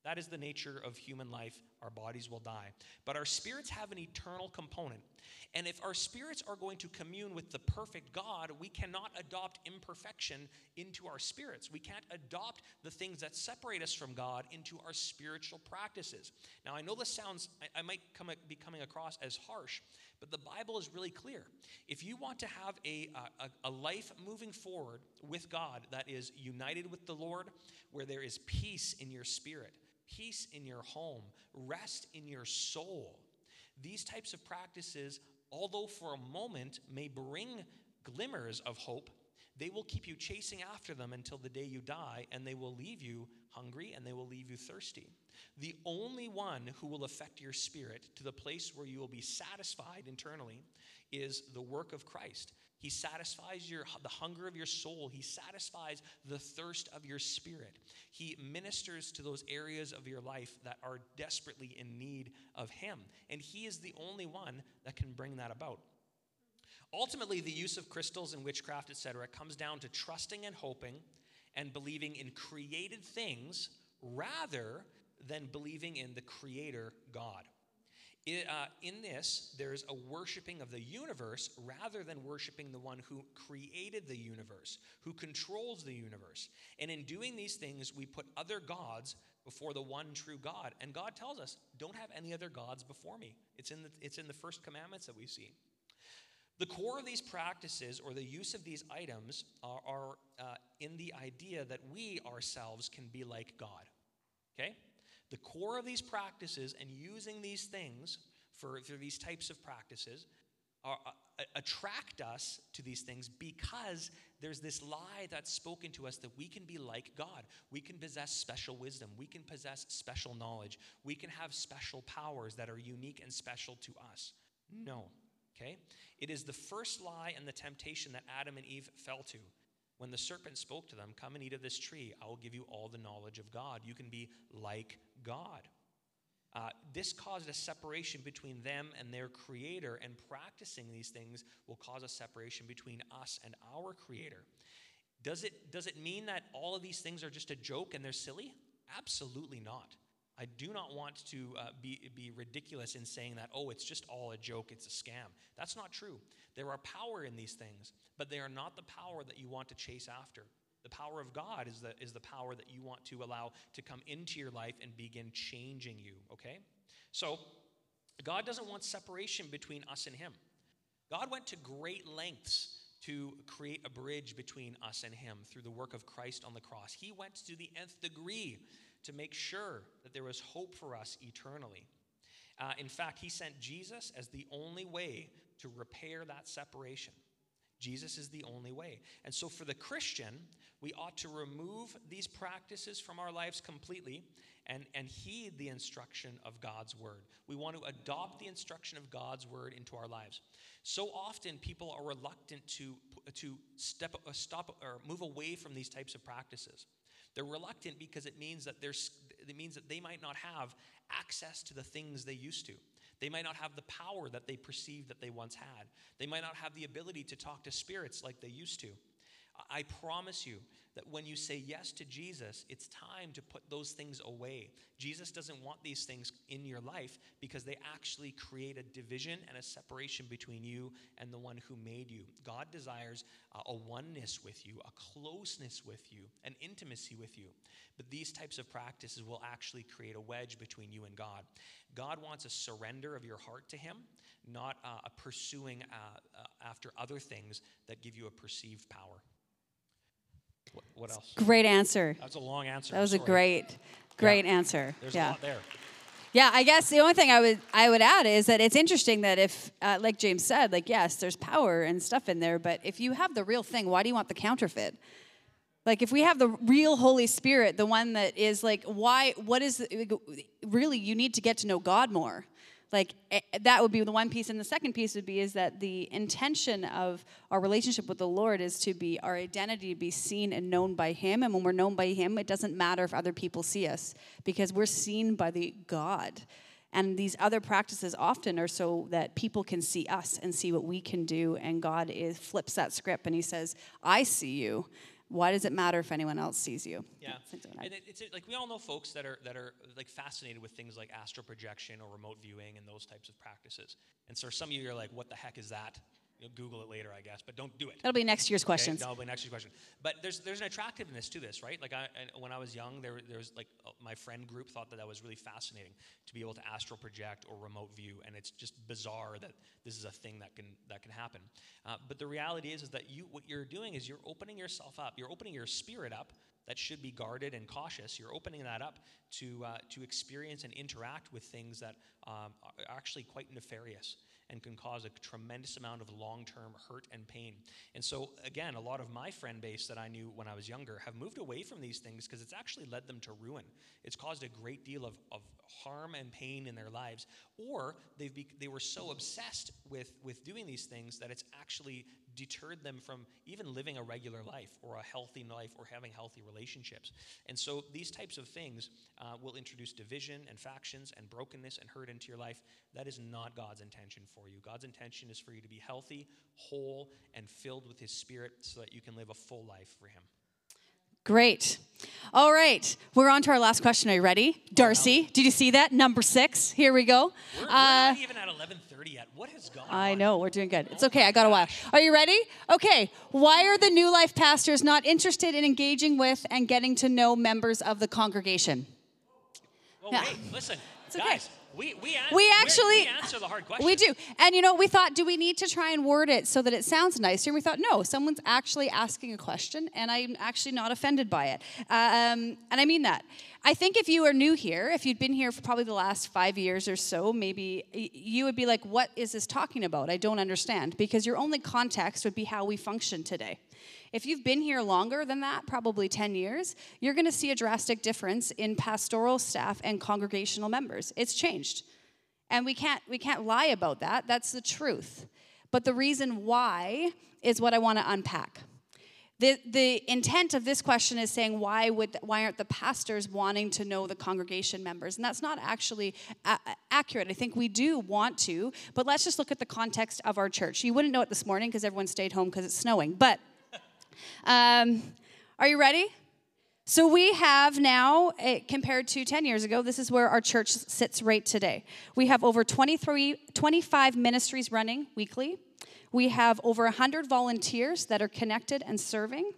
That is the nature of human life. Our bodies will die. But our spirits have an eternal component. And if our spirits are going to commune with the perfect God, we cannot adopt imperfection into our spirits. We can't adopt the things that separate us from God into our spiritual practices. Now, I know this sounds, I, I might come, be coming across as harsh, but the Bible is really clear. If you want to have a, a, a life moving forward with God that is united with the Lord, where there is peace in your spirit, peace in your home, rest in your soul. These types of practices, although for a moment may bring glimmers of hope, they will keep you chasing after them until the day you die, and they will leave you hungry and they will leave you thirsty. The only one who will affect your spirit to the place where you will be satisfied internally is the work of Christ. He satisfies your, the hunger of your soul. He satisfies the thirst of your spirit. He ministers to those areas of your life that are desperately in need of Him. And He is the only one that can bring that about. Ultimately, the use of crystals and witchcraft, etc., comes down to trusting and hoping and believing in created things rather than believing in the Creator God. It, uh, in this, there's a worshiping of the universe rather than worshiping the one who created the universe, who controls the universe. And in doing these things, we put other gods before the one true God. And God tells us, don't have any other gods before me. It's in the, it's in the first commandments that we see. The core of these practices or the use of these items are, are uh, in the idea that we ourselves can be like God. Okay? The core of these practices and using these things for, for these types of practices are, uh, attract us to these things because there's this lie that's spoken to us that we can be like God. We can possess special wisdom. We can possess special knowledge. We can have special powers that are unique and special to us. No. Okay? It is the first lie and the temptation that Adam and Eve fell to. When the serpent spoke to them, Come and eat of this tree, I will give you all the knowledge of God. You can be like God. Uh, this caused a separation between them and their creator, and practicing these things will cause a separation between us and our creator. Does it, does it mean that all of these things are just a joke and they're silly? Absolutely not. I do not want to uh, be, be ridiculous in saying that, oh, it's just all a joke, it's a scam. That's not true. There are power in these things, but they are not the power that you want to chase after. The power of God is the, is the power that you want to allow to come into your life and begin changing you, okay? So, God doesn't want separation between us and Him. God went to great lengths to create a bridge between us and Him through the work of Christ on the cross. He went to the nth degree to make sure that there was hope for us eternally. Uh, in fact, He sent Jesus as the only way to repair that separation. Jesus is the only way. And so, for the Christian, we ought to remove these practices from our lives completely and, and heed the instruction of God's word. We want to adopt the instruction of God's word into our lives. So often, people are reluctant to, to step, uh, stop or move away from these types of practices. They're reluctant because it means that there's, it means that they might not have access to the things they used to. They might not have the power that they perceived that they once had. They might not have the ability to talk to spirits like they used to. I promise you that when you say yes to Jesus, it's time to put those things away. Jesus doesn't want these things in your life because they actually create a division and a separation between you and the one who made you. God desires a oneness with you, a closeness with you, an intimacy with you. But these types of practices will actually create a wedge between you and God. God wants a surrender of your heart to Him, not uh, a pursuing uh, uh, after other things that give you a perceived power. What, what else? Great answer. That was a long answer. That was a great, great Yeah. answer. There's yeah. a lot there. Yeah, I guess the only thing I would I would add is that it's interesting that if, uh, like James said, like yes, there's power and stuff in there, but if you have the real thing, why do you want the counterfeit? Like if we have the real Holy Spirit, the one that is like, why? What is really? You need to get to know God more. Like eh, that would be the one piece, and the second piece would be is that the intention of our relationship with the Lord is to be our identity to be seen and known by Him, and when we're known by Him, it doesn't matter if other people see us because we're seen by the God. And these other practices often are so that people can see us and see what we can do. And God is flips that script and He says, "I see you. Why does it matter if anyone else sees you?" Yeah, That's what I- and it, it's like we all know folks that are that are like fascinated with things like astral projection or remote viewing and those types of practices. And so some of you are like, "What the heck is that?" You'll Google it later, I guess, but don't do it. That'll be next year's Okay, questions. that'll be next year's question. But there's there's an attractiveness to this, right? Like I, when I was young, there there was like uh, my friend group thought that that was really fascinating to be able to astral project or remote view, and it's just bizarre that this is a thing that can that can happen. Uh, but the reality is is that you what you're doing is you're opening yourself up, you're opening your spirit up that should be guarded and cautious. You're opening that up to uh, to experience and interact with things that um, are actually quite nefarious and can cause a tremendous amount of long term hurt and pain. And so, again, a lot of my friend base that I knew when I was younger have moved away from these things because it's actually led them to ruin. It's caused a great deal of, of harm and pain in their lives. Or they've be, they were so obsessed with, with doing these things that it's actually deterred them from even living a regular life or a healthy life or having healthy relationships. And so these types of things uh, will introduce division and factions and brokenness and hurt into your life. That is not God's intention for you. God's intention is for you to be healthy, whole, and filled with His Spirit so that you can live a full life for Him. Great. All right, we're on to our last question. Are you ready? Darcy, did you see that? Number six. Here we go. We're, we're Uh, not even at 11:30 yet. What has gone I on? know, we're doing good. It's okay, I got a while. Are you ready? Okay, why are the New Life pastors not interested in engaging with and getting to know members of the congregation? Well, Yeah. wait, listen, It's okay. guys. We we, We actually we answer the hard question. We do. And you know, we thought, do we need to try and word it so that it sounds nicer? And we thought, no, someone's actually asking a question, and I'm actually not offended by it. Um, and I mean that. I think if you are new here, if you'd been here for probably the last five years or so, maybe you would be like, what is this talking about? I don't understand. Because your only context would be how we function today. If you've been here longer than that, probably 10 years, you're going to see a drastic difference in pastoral staff and congregational members. It's changed. And we can't we can't lie about that. That's the truth. But the reason why is what I want to unpack. The, the intent of this question is saying why would why aren't the pastors wanting to know the congregation members and that's not actually a- accurate i think we do want to but let's just look at the context of our church you wouldn't know it this morning because everyone stayed home because it's snowing but um, are you ready? So we have now, eh, compared to 10 years ago, this is where our church sits right today. We have over 23, 25 ministries running weekly. We have over 100 volunteers that are connected and serving.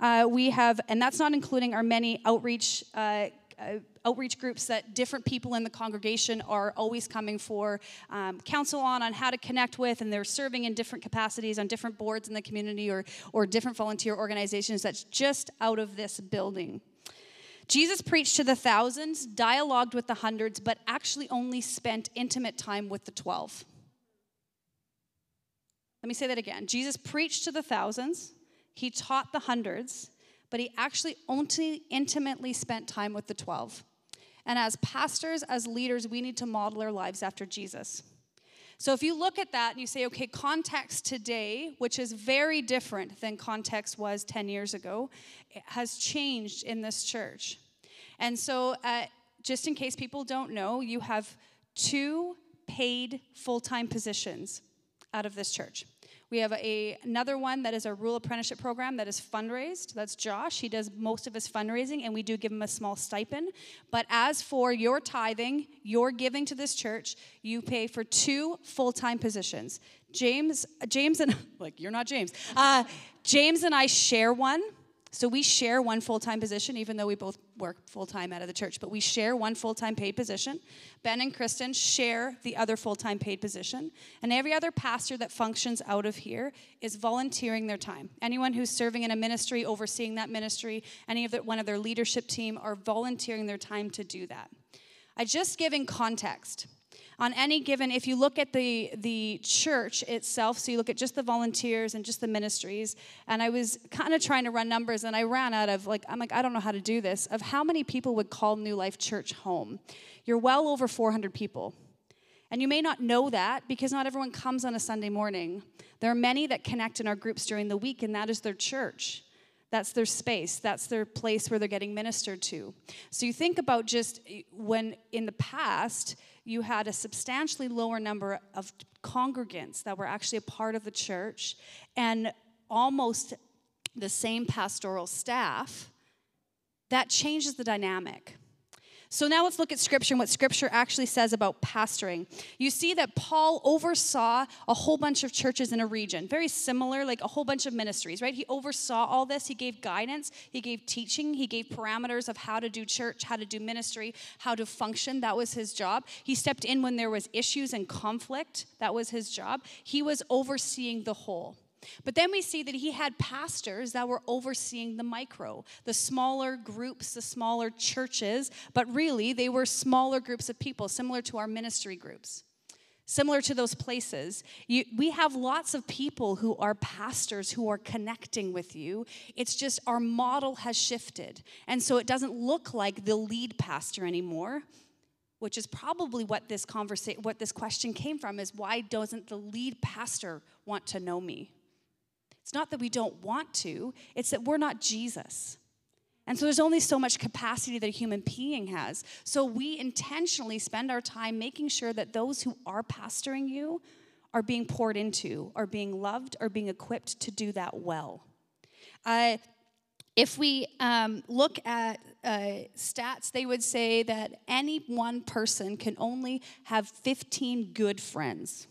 Uh, we have, and that's not including our many outreach uh, uh, outreach groups that different people in the congregation are always coming for um, counsel on on how to connect with and they're serving in different capacities on different boards in the community or, or different volunteer organizations that's just out of this building jesus preached to the thousands dialogued with the hundreds but actually only spent intimate time with the 12 let me say that again jesus preached to the thousands he taught the hundreds but he actually only intimately spent time with the 12. And as pastors, as leaders, we need to model our lives after Jesus. So if you look at that and you say, okay, context today, which is very different than context was 10 years ago, has changed in this church. And so, uh, just in case people don't know, you have two paid full time positions out of this church. We have a, another one that is a rural apprenticeship program that is fundraised. That's Josh. He does most of his fundraising, and we do give him a small stipend. But as for your tithing, your giving to this church, you pay for two full time positions. James, James and like you're not James. Uh, James and I share one. So we share one full time position, even though we both work full time out of the church, but we share one full time paid position. Ben and Kristin share the other full time paid position. And every other pastor that functions out of here is volunteering their time. Anyone who's serving in a ministry, overseeing that ministry, any of the, one of their leadership team are volunteering their time to do that. I just giving context on any given if you look at the the church itself so you look at just the volunteers and just the ministries and i was kind of trying to run numbers and i ran out of like i'm like i don't know how to do this of how many people would call new life church home. You're well over 400 people. And you may not know that because not everyone comes on a sunday morning. There are many that connect in our groups during the week and that is their church that's their space. That's their place where they're getting ministered to. So you think about just eh, when in the past you had a substantially lower number of congregants that were actually a part of the church and almost the same pastoral staff, that changes the dynamic. So now let's look at scripture and what scripture actually says about pastoring. You see that Paul oversaw a whole bunch of churches in a region, very similar, like a whole bunch of ministries, right? He oversaw all this. He gave guidance, he gave teaching, he gave parameters of how to do church, how to do ministry, how to function. That was his job. He stepped in when there was issues and conflict. That was his job. He was overseeing the whole. But then we see that he had pastors that were overseeing the micro, the smaller groups, the smaller churches, but really they were smaller groups of people, similar to our ministry groups. Similar to those places, you, we have lots of people who are pastors who are connecting with you. It's just our model has shifted. And so it doesn't look like the lead pastor anymore which is probably what this conversation what this question came from is why doesn't the lead pastor want to know me it's not that we don't want to, it's that we're not Jesus. And so there's only so much capacity that a human being has. So we intentionally spend our time making sure that those who are pastoring you are being poured into, are being loved, are being equipped to do that well. Uh, if we um, look at uh, stats, they would say that any one person can only have 15 good friends.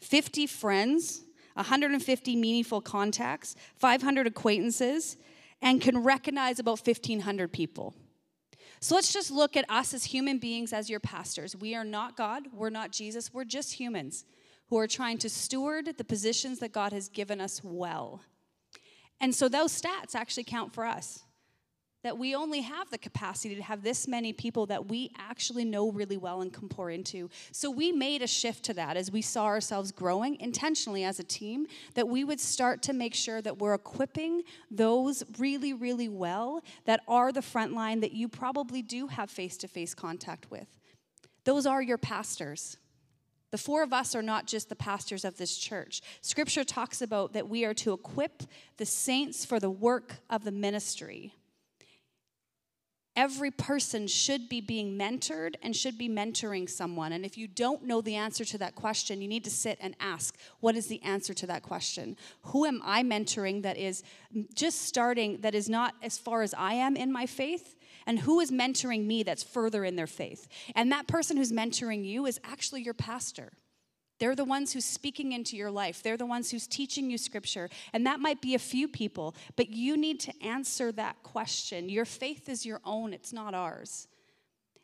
50 friends, 150 meaningful contacts, 500 acquaintances, and can recognize about 1,500 people. So let's just look at us as human beings, as your pastors. We are not God, we're not Jesus, we're just humans who are trying to steward the positions that God has given us well. And so those stats actually count for us. That we only have the capacity to have this many people that we actually know really well and can pour into. So we made a shift to that as we saw ourselves growing intentionally as a team, that we would start to make sure that we're equipping those really, really well that are the front line that you probably do have face to face contact with. Those are your pastors. The four of us are not just the pastors of this church. Scripture talks about that we are to equip the saints for the work of the ministry. Every person should be being mentored and should be mentoring someone. And if you don't know the answer to that question, you need to sit and ask, what is the answer to that question? Who am I mentoring that is just starting, that is not as far as I am in my faith? and who is mentoring me that's further in their faith. And that person who's mentoring you is actually your pastor. They're the ones who's speaking into your life. They're the ones who's teaching you scripture. And that might be a few people, but you need to answer that question. Your faith is your own, it's not ours.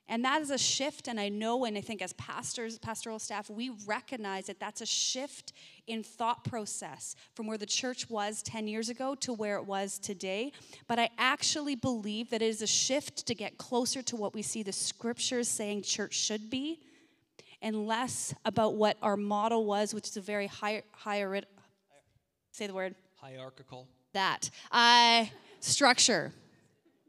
And that is a shift, and I know, and I think as pastors, pastoral staff, we recognize that that's a shift in thought process from where the church was 10 years ago to where it was today. But I actually believe that it is a shift to get closer to what we see the scriptures saying church should be, and less about what our model was, which is a very high, higher, say the word hierarchical. That uh, structure.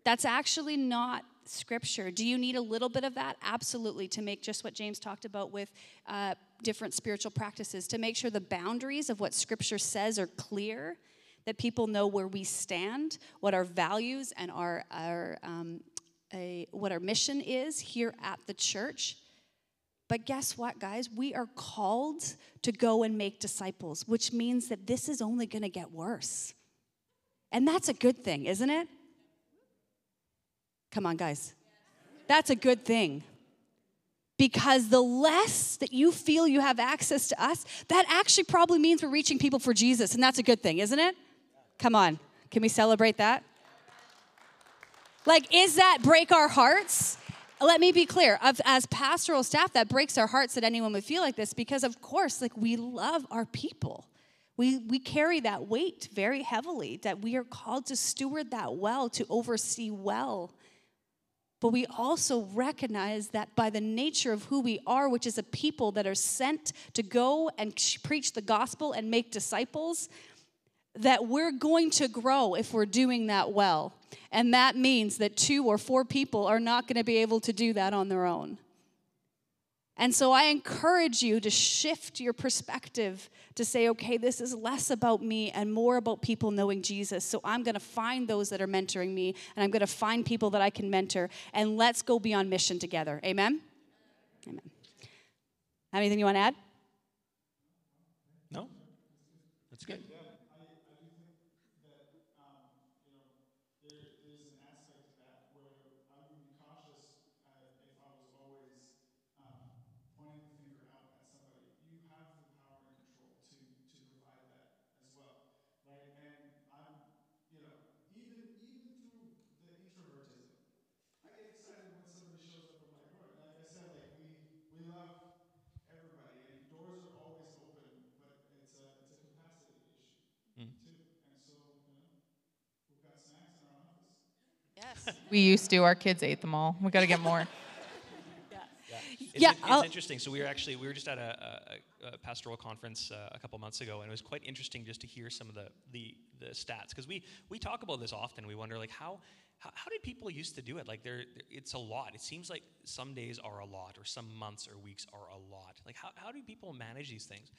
That's actually not scripture. Do you need a little bit of that? Absolutely, to make just what James talked about with uh, different spiritual practices, to make sure the boundaries of what scripture says are clear, that people know where we stand, what our values and our, our um, a, what our mission is here at the church. But guess what, guys? We are called to go and make disciples, which means that this is only going to get worse. And that's a good thing, isn't it? Come on, guys. That's a good thing. Because the less that you feel you have access to us, that actually probably means we're reaching people for Jesus. And that's a good thing, isn't it? Come on. Can we celebrate that? Like, is that break our hearts? Let me be clear. As pastoral staff, that breaks our hearts that anyone would feel like this because, of course, like we love our people. We, we carry that weight very heavily, that we are called to steward that well, to oversee well. But we also recognize that by the nature of who we are, which is a people that are sent to go and preach the gospel and make disciples, that we're going to grow if we're doing that well. And that means that two or four people are not going to be able to do that on their own. And so I encourage you to shift your perspective to say, okay, this is less about me and more about people knowing Jesus. So I'm going to find those that are mentoring me and I'm going to find people that I can mentor and let's go be on mission together. Amen? Amen. Anything you want to add? No? That's good. We used to. Our kids ate them all. We got to get more. It's, yeah, it's interesting. So we were actually we were just at a, a, a pastoral conference uh, a couple months ago, and it was quite interesting just to hear some of the the, the stats because we we talk about this often. We wonder like how, how how did people used to do it? Like there, it's a lot. It seems like some days are a lot, or some months or weeks are a lot. Like how how do people manage these things?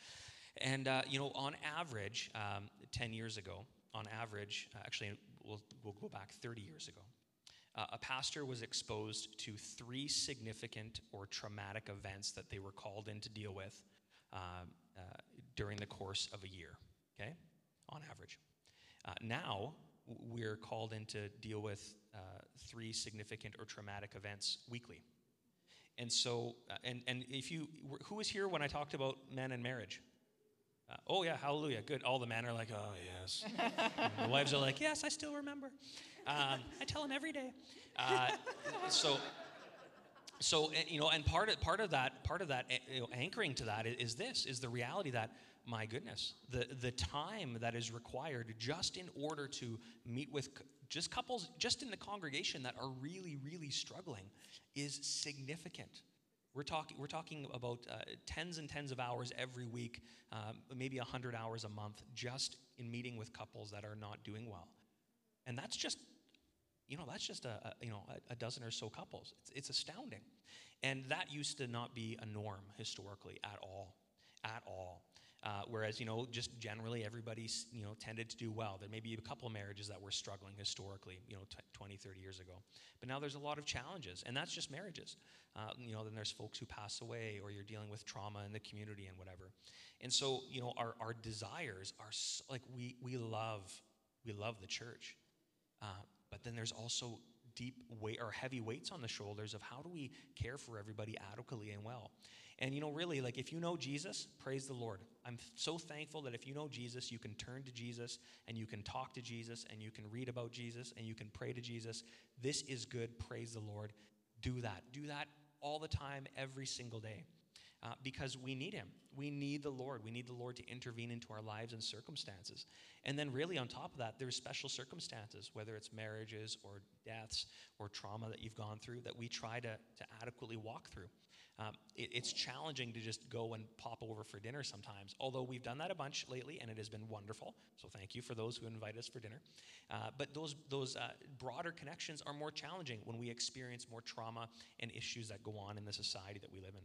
And uh, you know, on average, um, ten years ago, on average, uh, actually, we'll we'll go back thirty years ago uh, a pastor was exposed to three significant or traumatic events that they were called in to deal with uh, uh, during the course of a year, okay, on average. Uh, now, we're called in to deal with uh, three significant or traumatic events weekly. And so, uh, and, and if you, who was here when I talked about men and marriage? Uh, oh, yeah, hallelujah, good. All the men are like, oh, yes. the wives are like, yes, I still remember. Um, I tell them every day. Uh, so, so you know, and part of part of that part of that you know, anchoring to that is this: is the reality that my goodness, the the time that is required just in order to meet with just couples just in the congregation that are really really struggling is significant. We're talking, we're talking about uh, tens and tens of hours every week, um, maybe 100 hours a month, just in meeting with couples that are not doing well. And that's just, you know, that's just a, a you know, a, a, dozen or so couples. It's, it's astounding. And that used to not be a norm historically at all, at all. Uh, whereas, you know, just generally everybody's, you know, tended to do well. There may be a couple of marriages that were struggling historically, you know, t- 20, 30 years ago. But now there's a lot of challenges, and that's just marriages. Uh, you know, then there's folks who pass away, or you're dealing with trauma in the community and whatever. And so, you know, our, our desires are so, like we, we love, we love the church. Uh, but then there's also deep weight or heavy weights on the shoulders of how do we care for everybody adequately and well. And you know, really, like if you know Jesus, praise the Lord. I'm so thankful that if you know Jesus, you can turn to Jesus and you can talk to Jesus and you can read about Jesus and you can pray to Jesus. This is good. Praise the Lord. Do that. Do that all the time, every single day. Uh, because we need him. We need the Lord. We need the Lord to intervene into our lives and circumstances. And then, really, on top of that, there's special circumstances, whether it's marriages or deaths or trauma that you've gone through, that we try to, to adequately walk through. Um, it, it's challenging to just go and pop over for dinner sometimes, although we've done that a bunch lately and it has been wonderful. So thank you for those who invite us for dinner. Uh, but those, those uh, broader connections are more challenging when we experience more trauma and issues that go on in the society that we live in.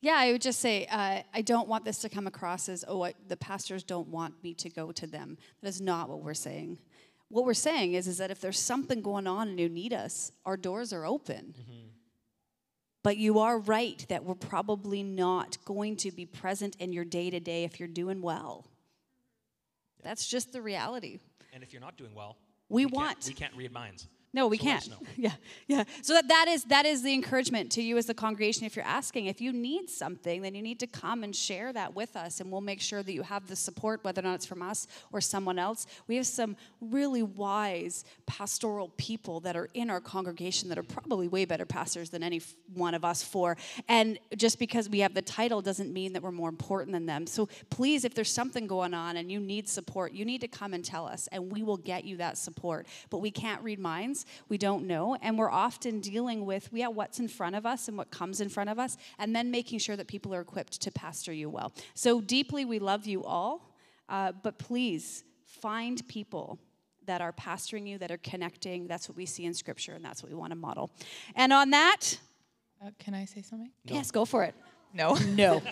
Yeah, I would just say uh, I don't want this to come across as, oh, the pastors don't want me to go to them. That is not what we're saying. What we're saying is, is that if there's something going on and you need us, our doors are open. Mm-hmm. But you are right that we're probably not going to be present in your day to day if you're doing well. Yeah. That's just the reality. And if you're not doing well, we, we want. Can't, we can't read minds. No, we so can't. Yeah, yeah. So that, that is that is the encouragement to you as the congregation. If you're asking, if you need something, then you need to come and share that with us, and we'll make sure that you have the support, whether or not it's from us or someone else. We have some really wise pastoral people that are in our congregation that are probably way better pastors than any one of us four. And just because we have the title doesn't mean that we're more important than them. So please, if there's something going on and you need support, you need to come and tell us, and we will get you that support. But we can't read minds we don't know. And we're often dealing with, yeah, what's in front of us and what comes in front of us, and then making sure that people are equipped to pastor you well. So deeply, we love you all, uh, but please find people that are pastoring you, that are connecting. That's what we see in Scripture, and that's what we want to model. And on that, uh, can I say something? No. Yes, go for it. No. No.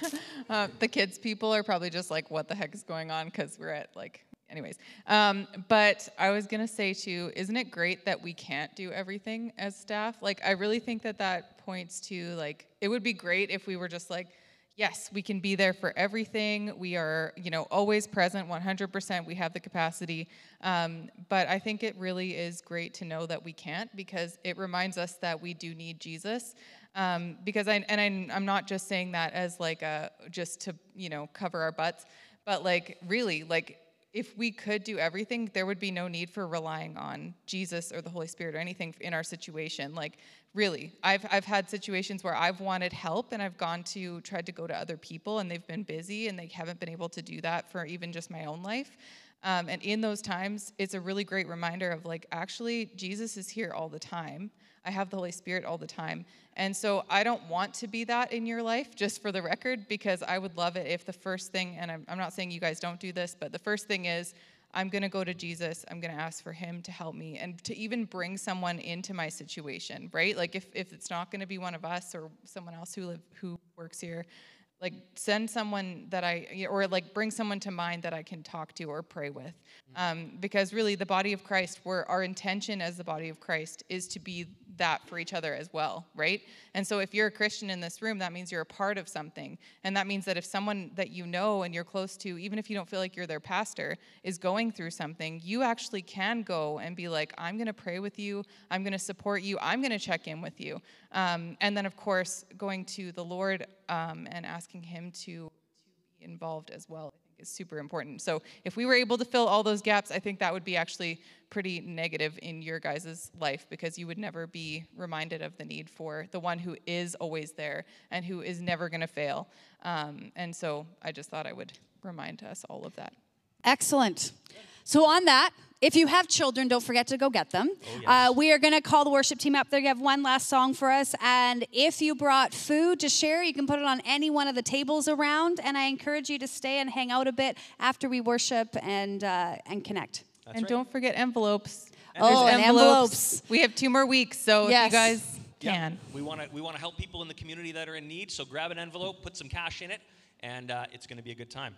uh, the kids people are probably just like, what the heck is going on? Because we're at like anyways um, but i was to say too isn't it great that we can't do everything as staff? Like i really think that that points to like it would be great if we were just like yes we can be there for everything. We are you know always present 100% we have the capacity. Um, but i think it really is great to know that we can't because it reminds us that we do need jesus. Um, because I, and I, i'm not just saying that as like a just to you know cover our butts but like really like if we could do everything, there would be no need for relying on Jesus or the Holy Spirit or anything in our situation. Like, really, I've, I've had situations where I've wanted help and I've gone to, tried to go to other people and they've been busy and they haven't been able to do that for even just my own life. Um, and in those times, it's a really great reminder of like, actually, Jesus is here all the time. I have the Holy Spirit all the time. And so I don't want to be that in your life, just for the record, because I would love it if the first thing, and I'm, I'm not saying you guys don't do this, but the first thing is, I'm going to go to Jesus. I'm going to ask for him to help me and to even bring someone into my situation, right? Like if, if it's not going to be one of us or someone else who live who works here, like send someone that I or like bring someone to mind that I can talk to or pray with. Um, because really the body of Christ, where our intention as the body of Christ is to be that for each other as well, right? And so if you're a Christian in this room, that means you're a part of something. And that means that if someone that you know and you're close to, even if you don't feel like you're their pastor, is going through something, you actually can go and be like, I'm going to pray with you. I'm going to support you. I'm going to check in with you. Um, and then, of course, going to the Lord um, and asking Him to, to be involved as well is super important. So if we were able to fill all those gaps, I think that would be actually pretty negative in your guys' life because you would never be reminded of the need for the one who is always there and who is never going to fail. Um, and so I just thought I would remind us all of that. Excellent. So, on that, if you have children, don't forget to go get them. Oh, yes. uh, we are going to call the worship team up. They're going to have one last song for us. And if you brought food to share, you can put it on any one of the tables around. And I encourage you to stay and hang out a bit after we worship and, uh, and connect. That's and right. don't forget envelopes. Oh, There's and envelopes. We have two more weeks, so if you guys Yeah. can. We want to we want to help people in the community that are in need. So grab an envelope, put some cash in it, and uh, it's going to be a good time.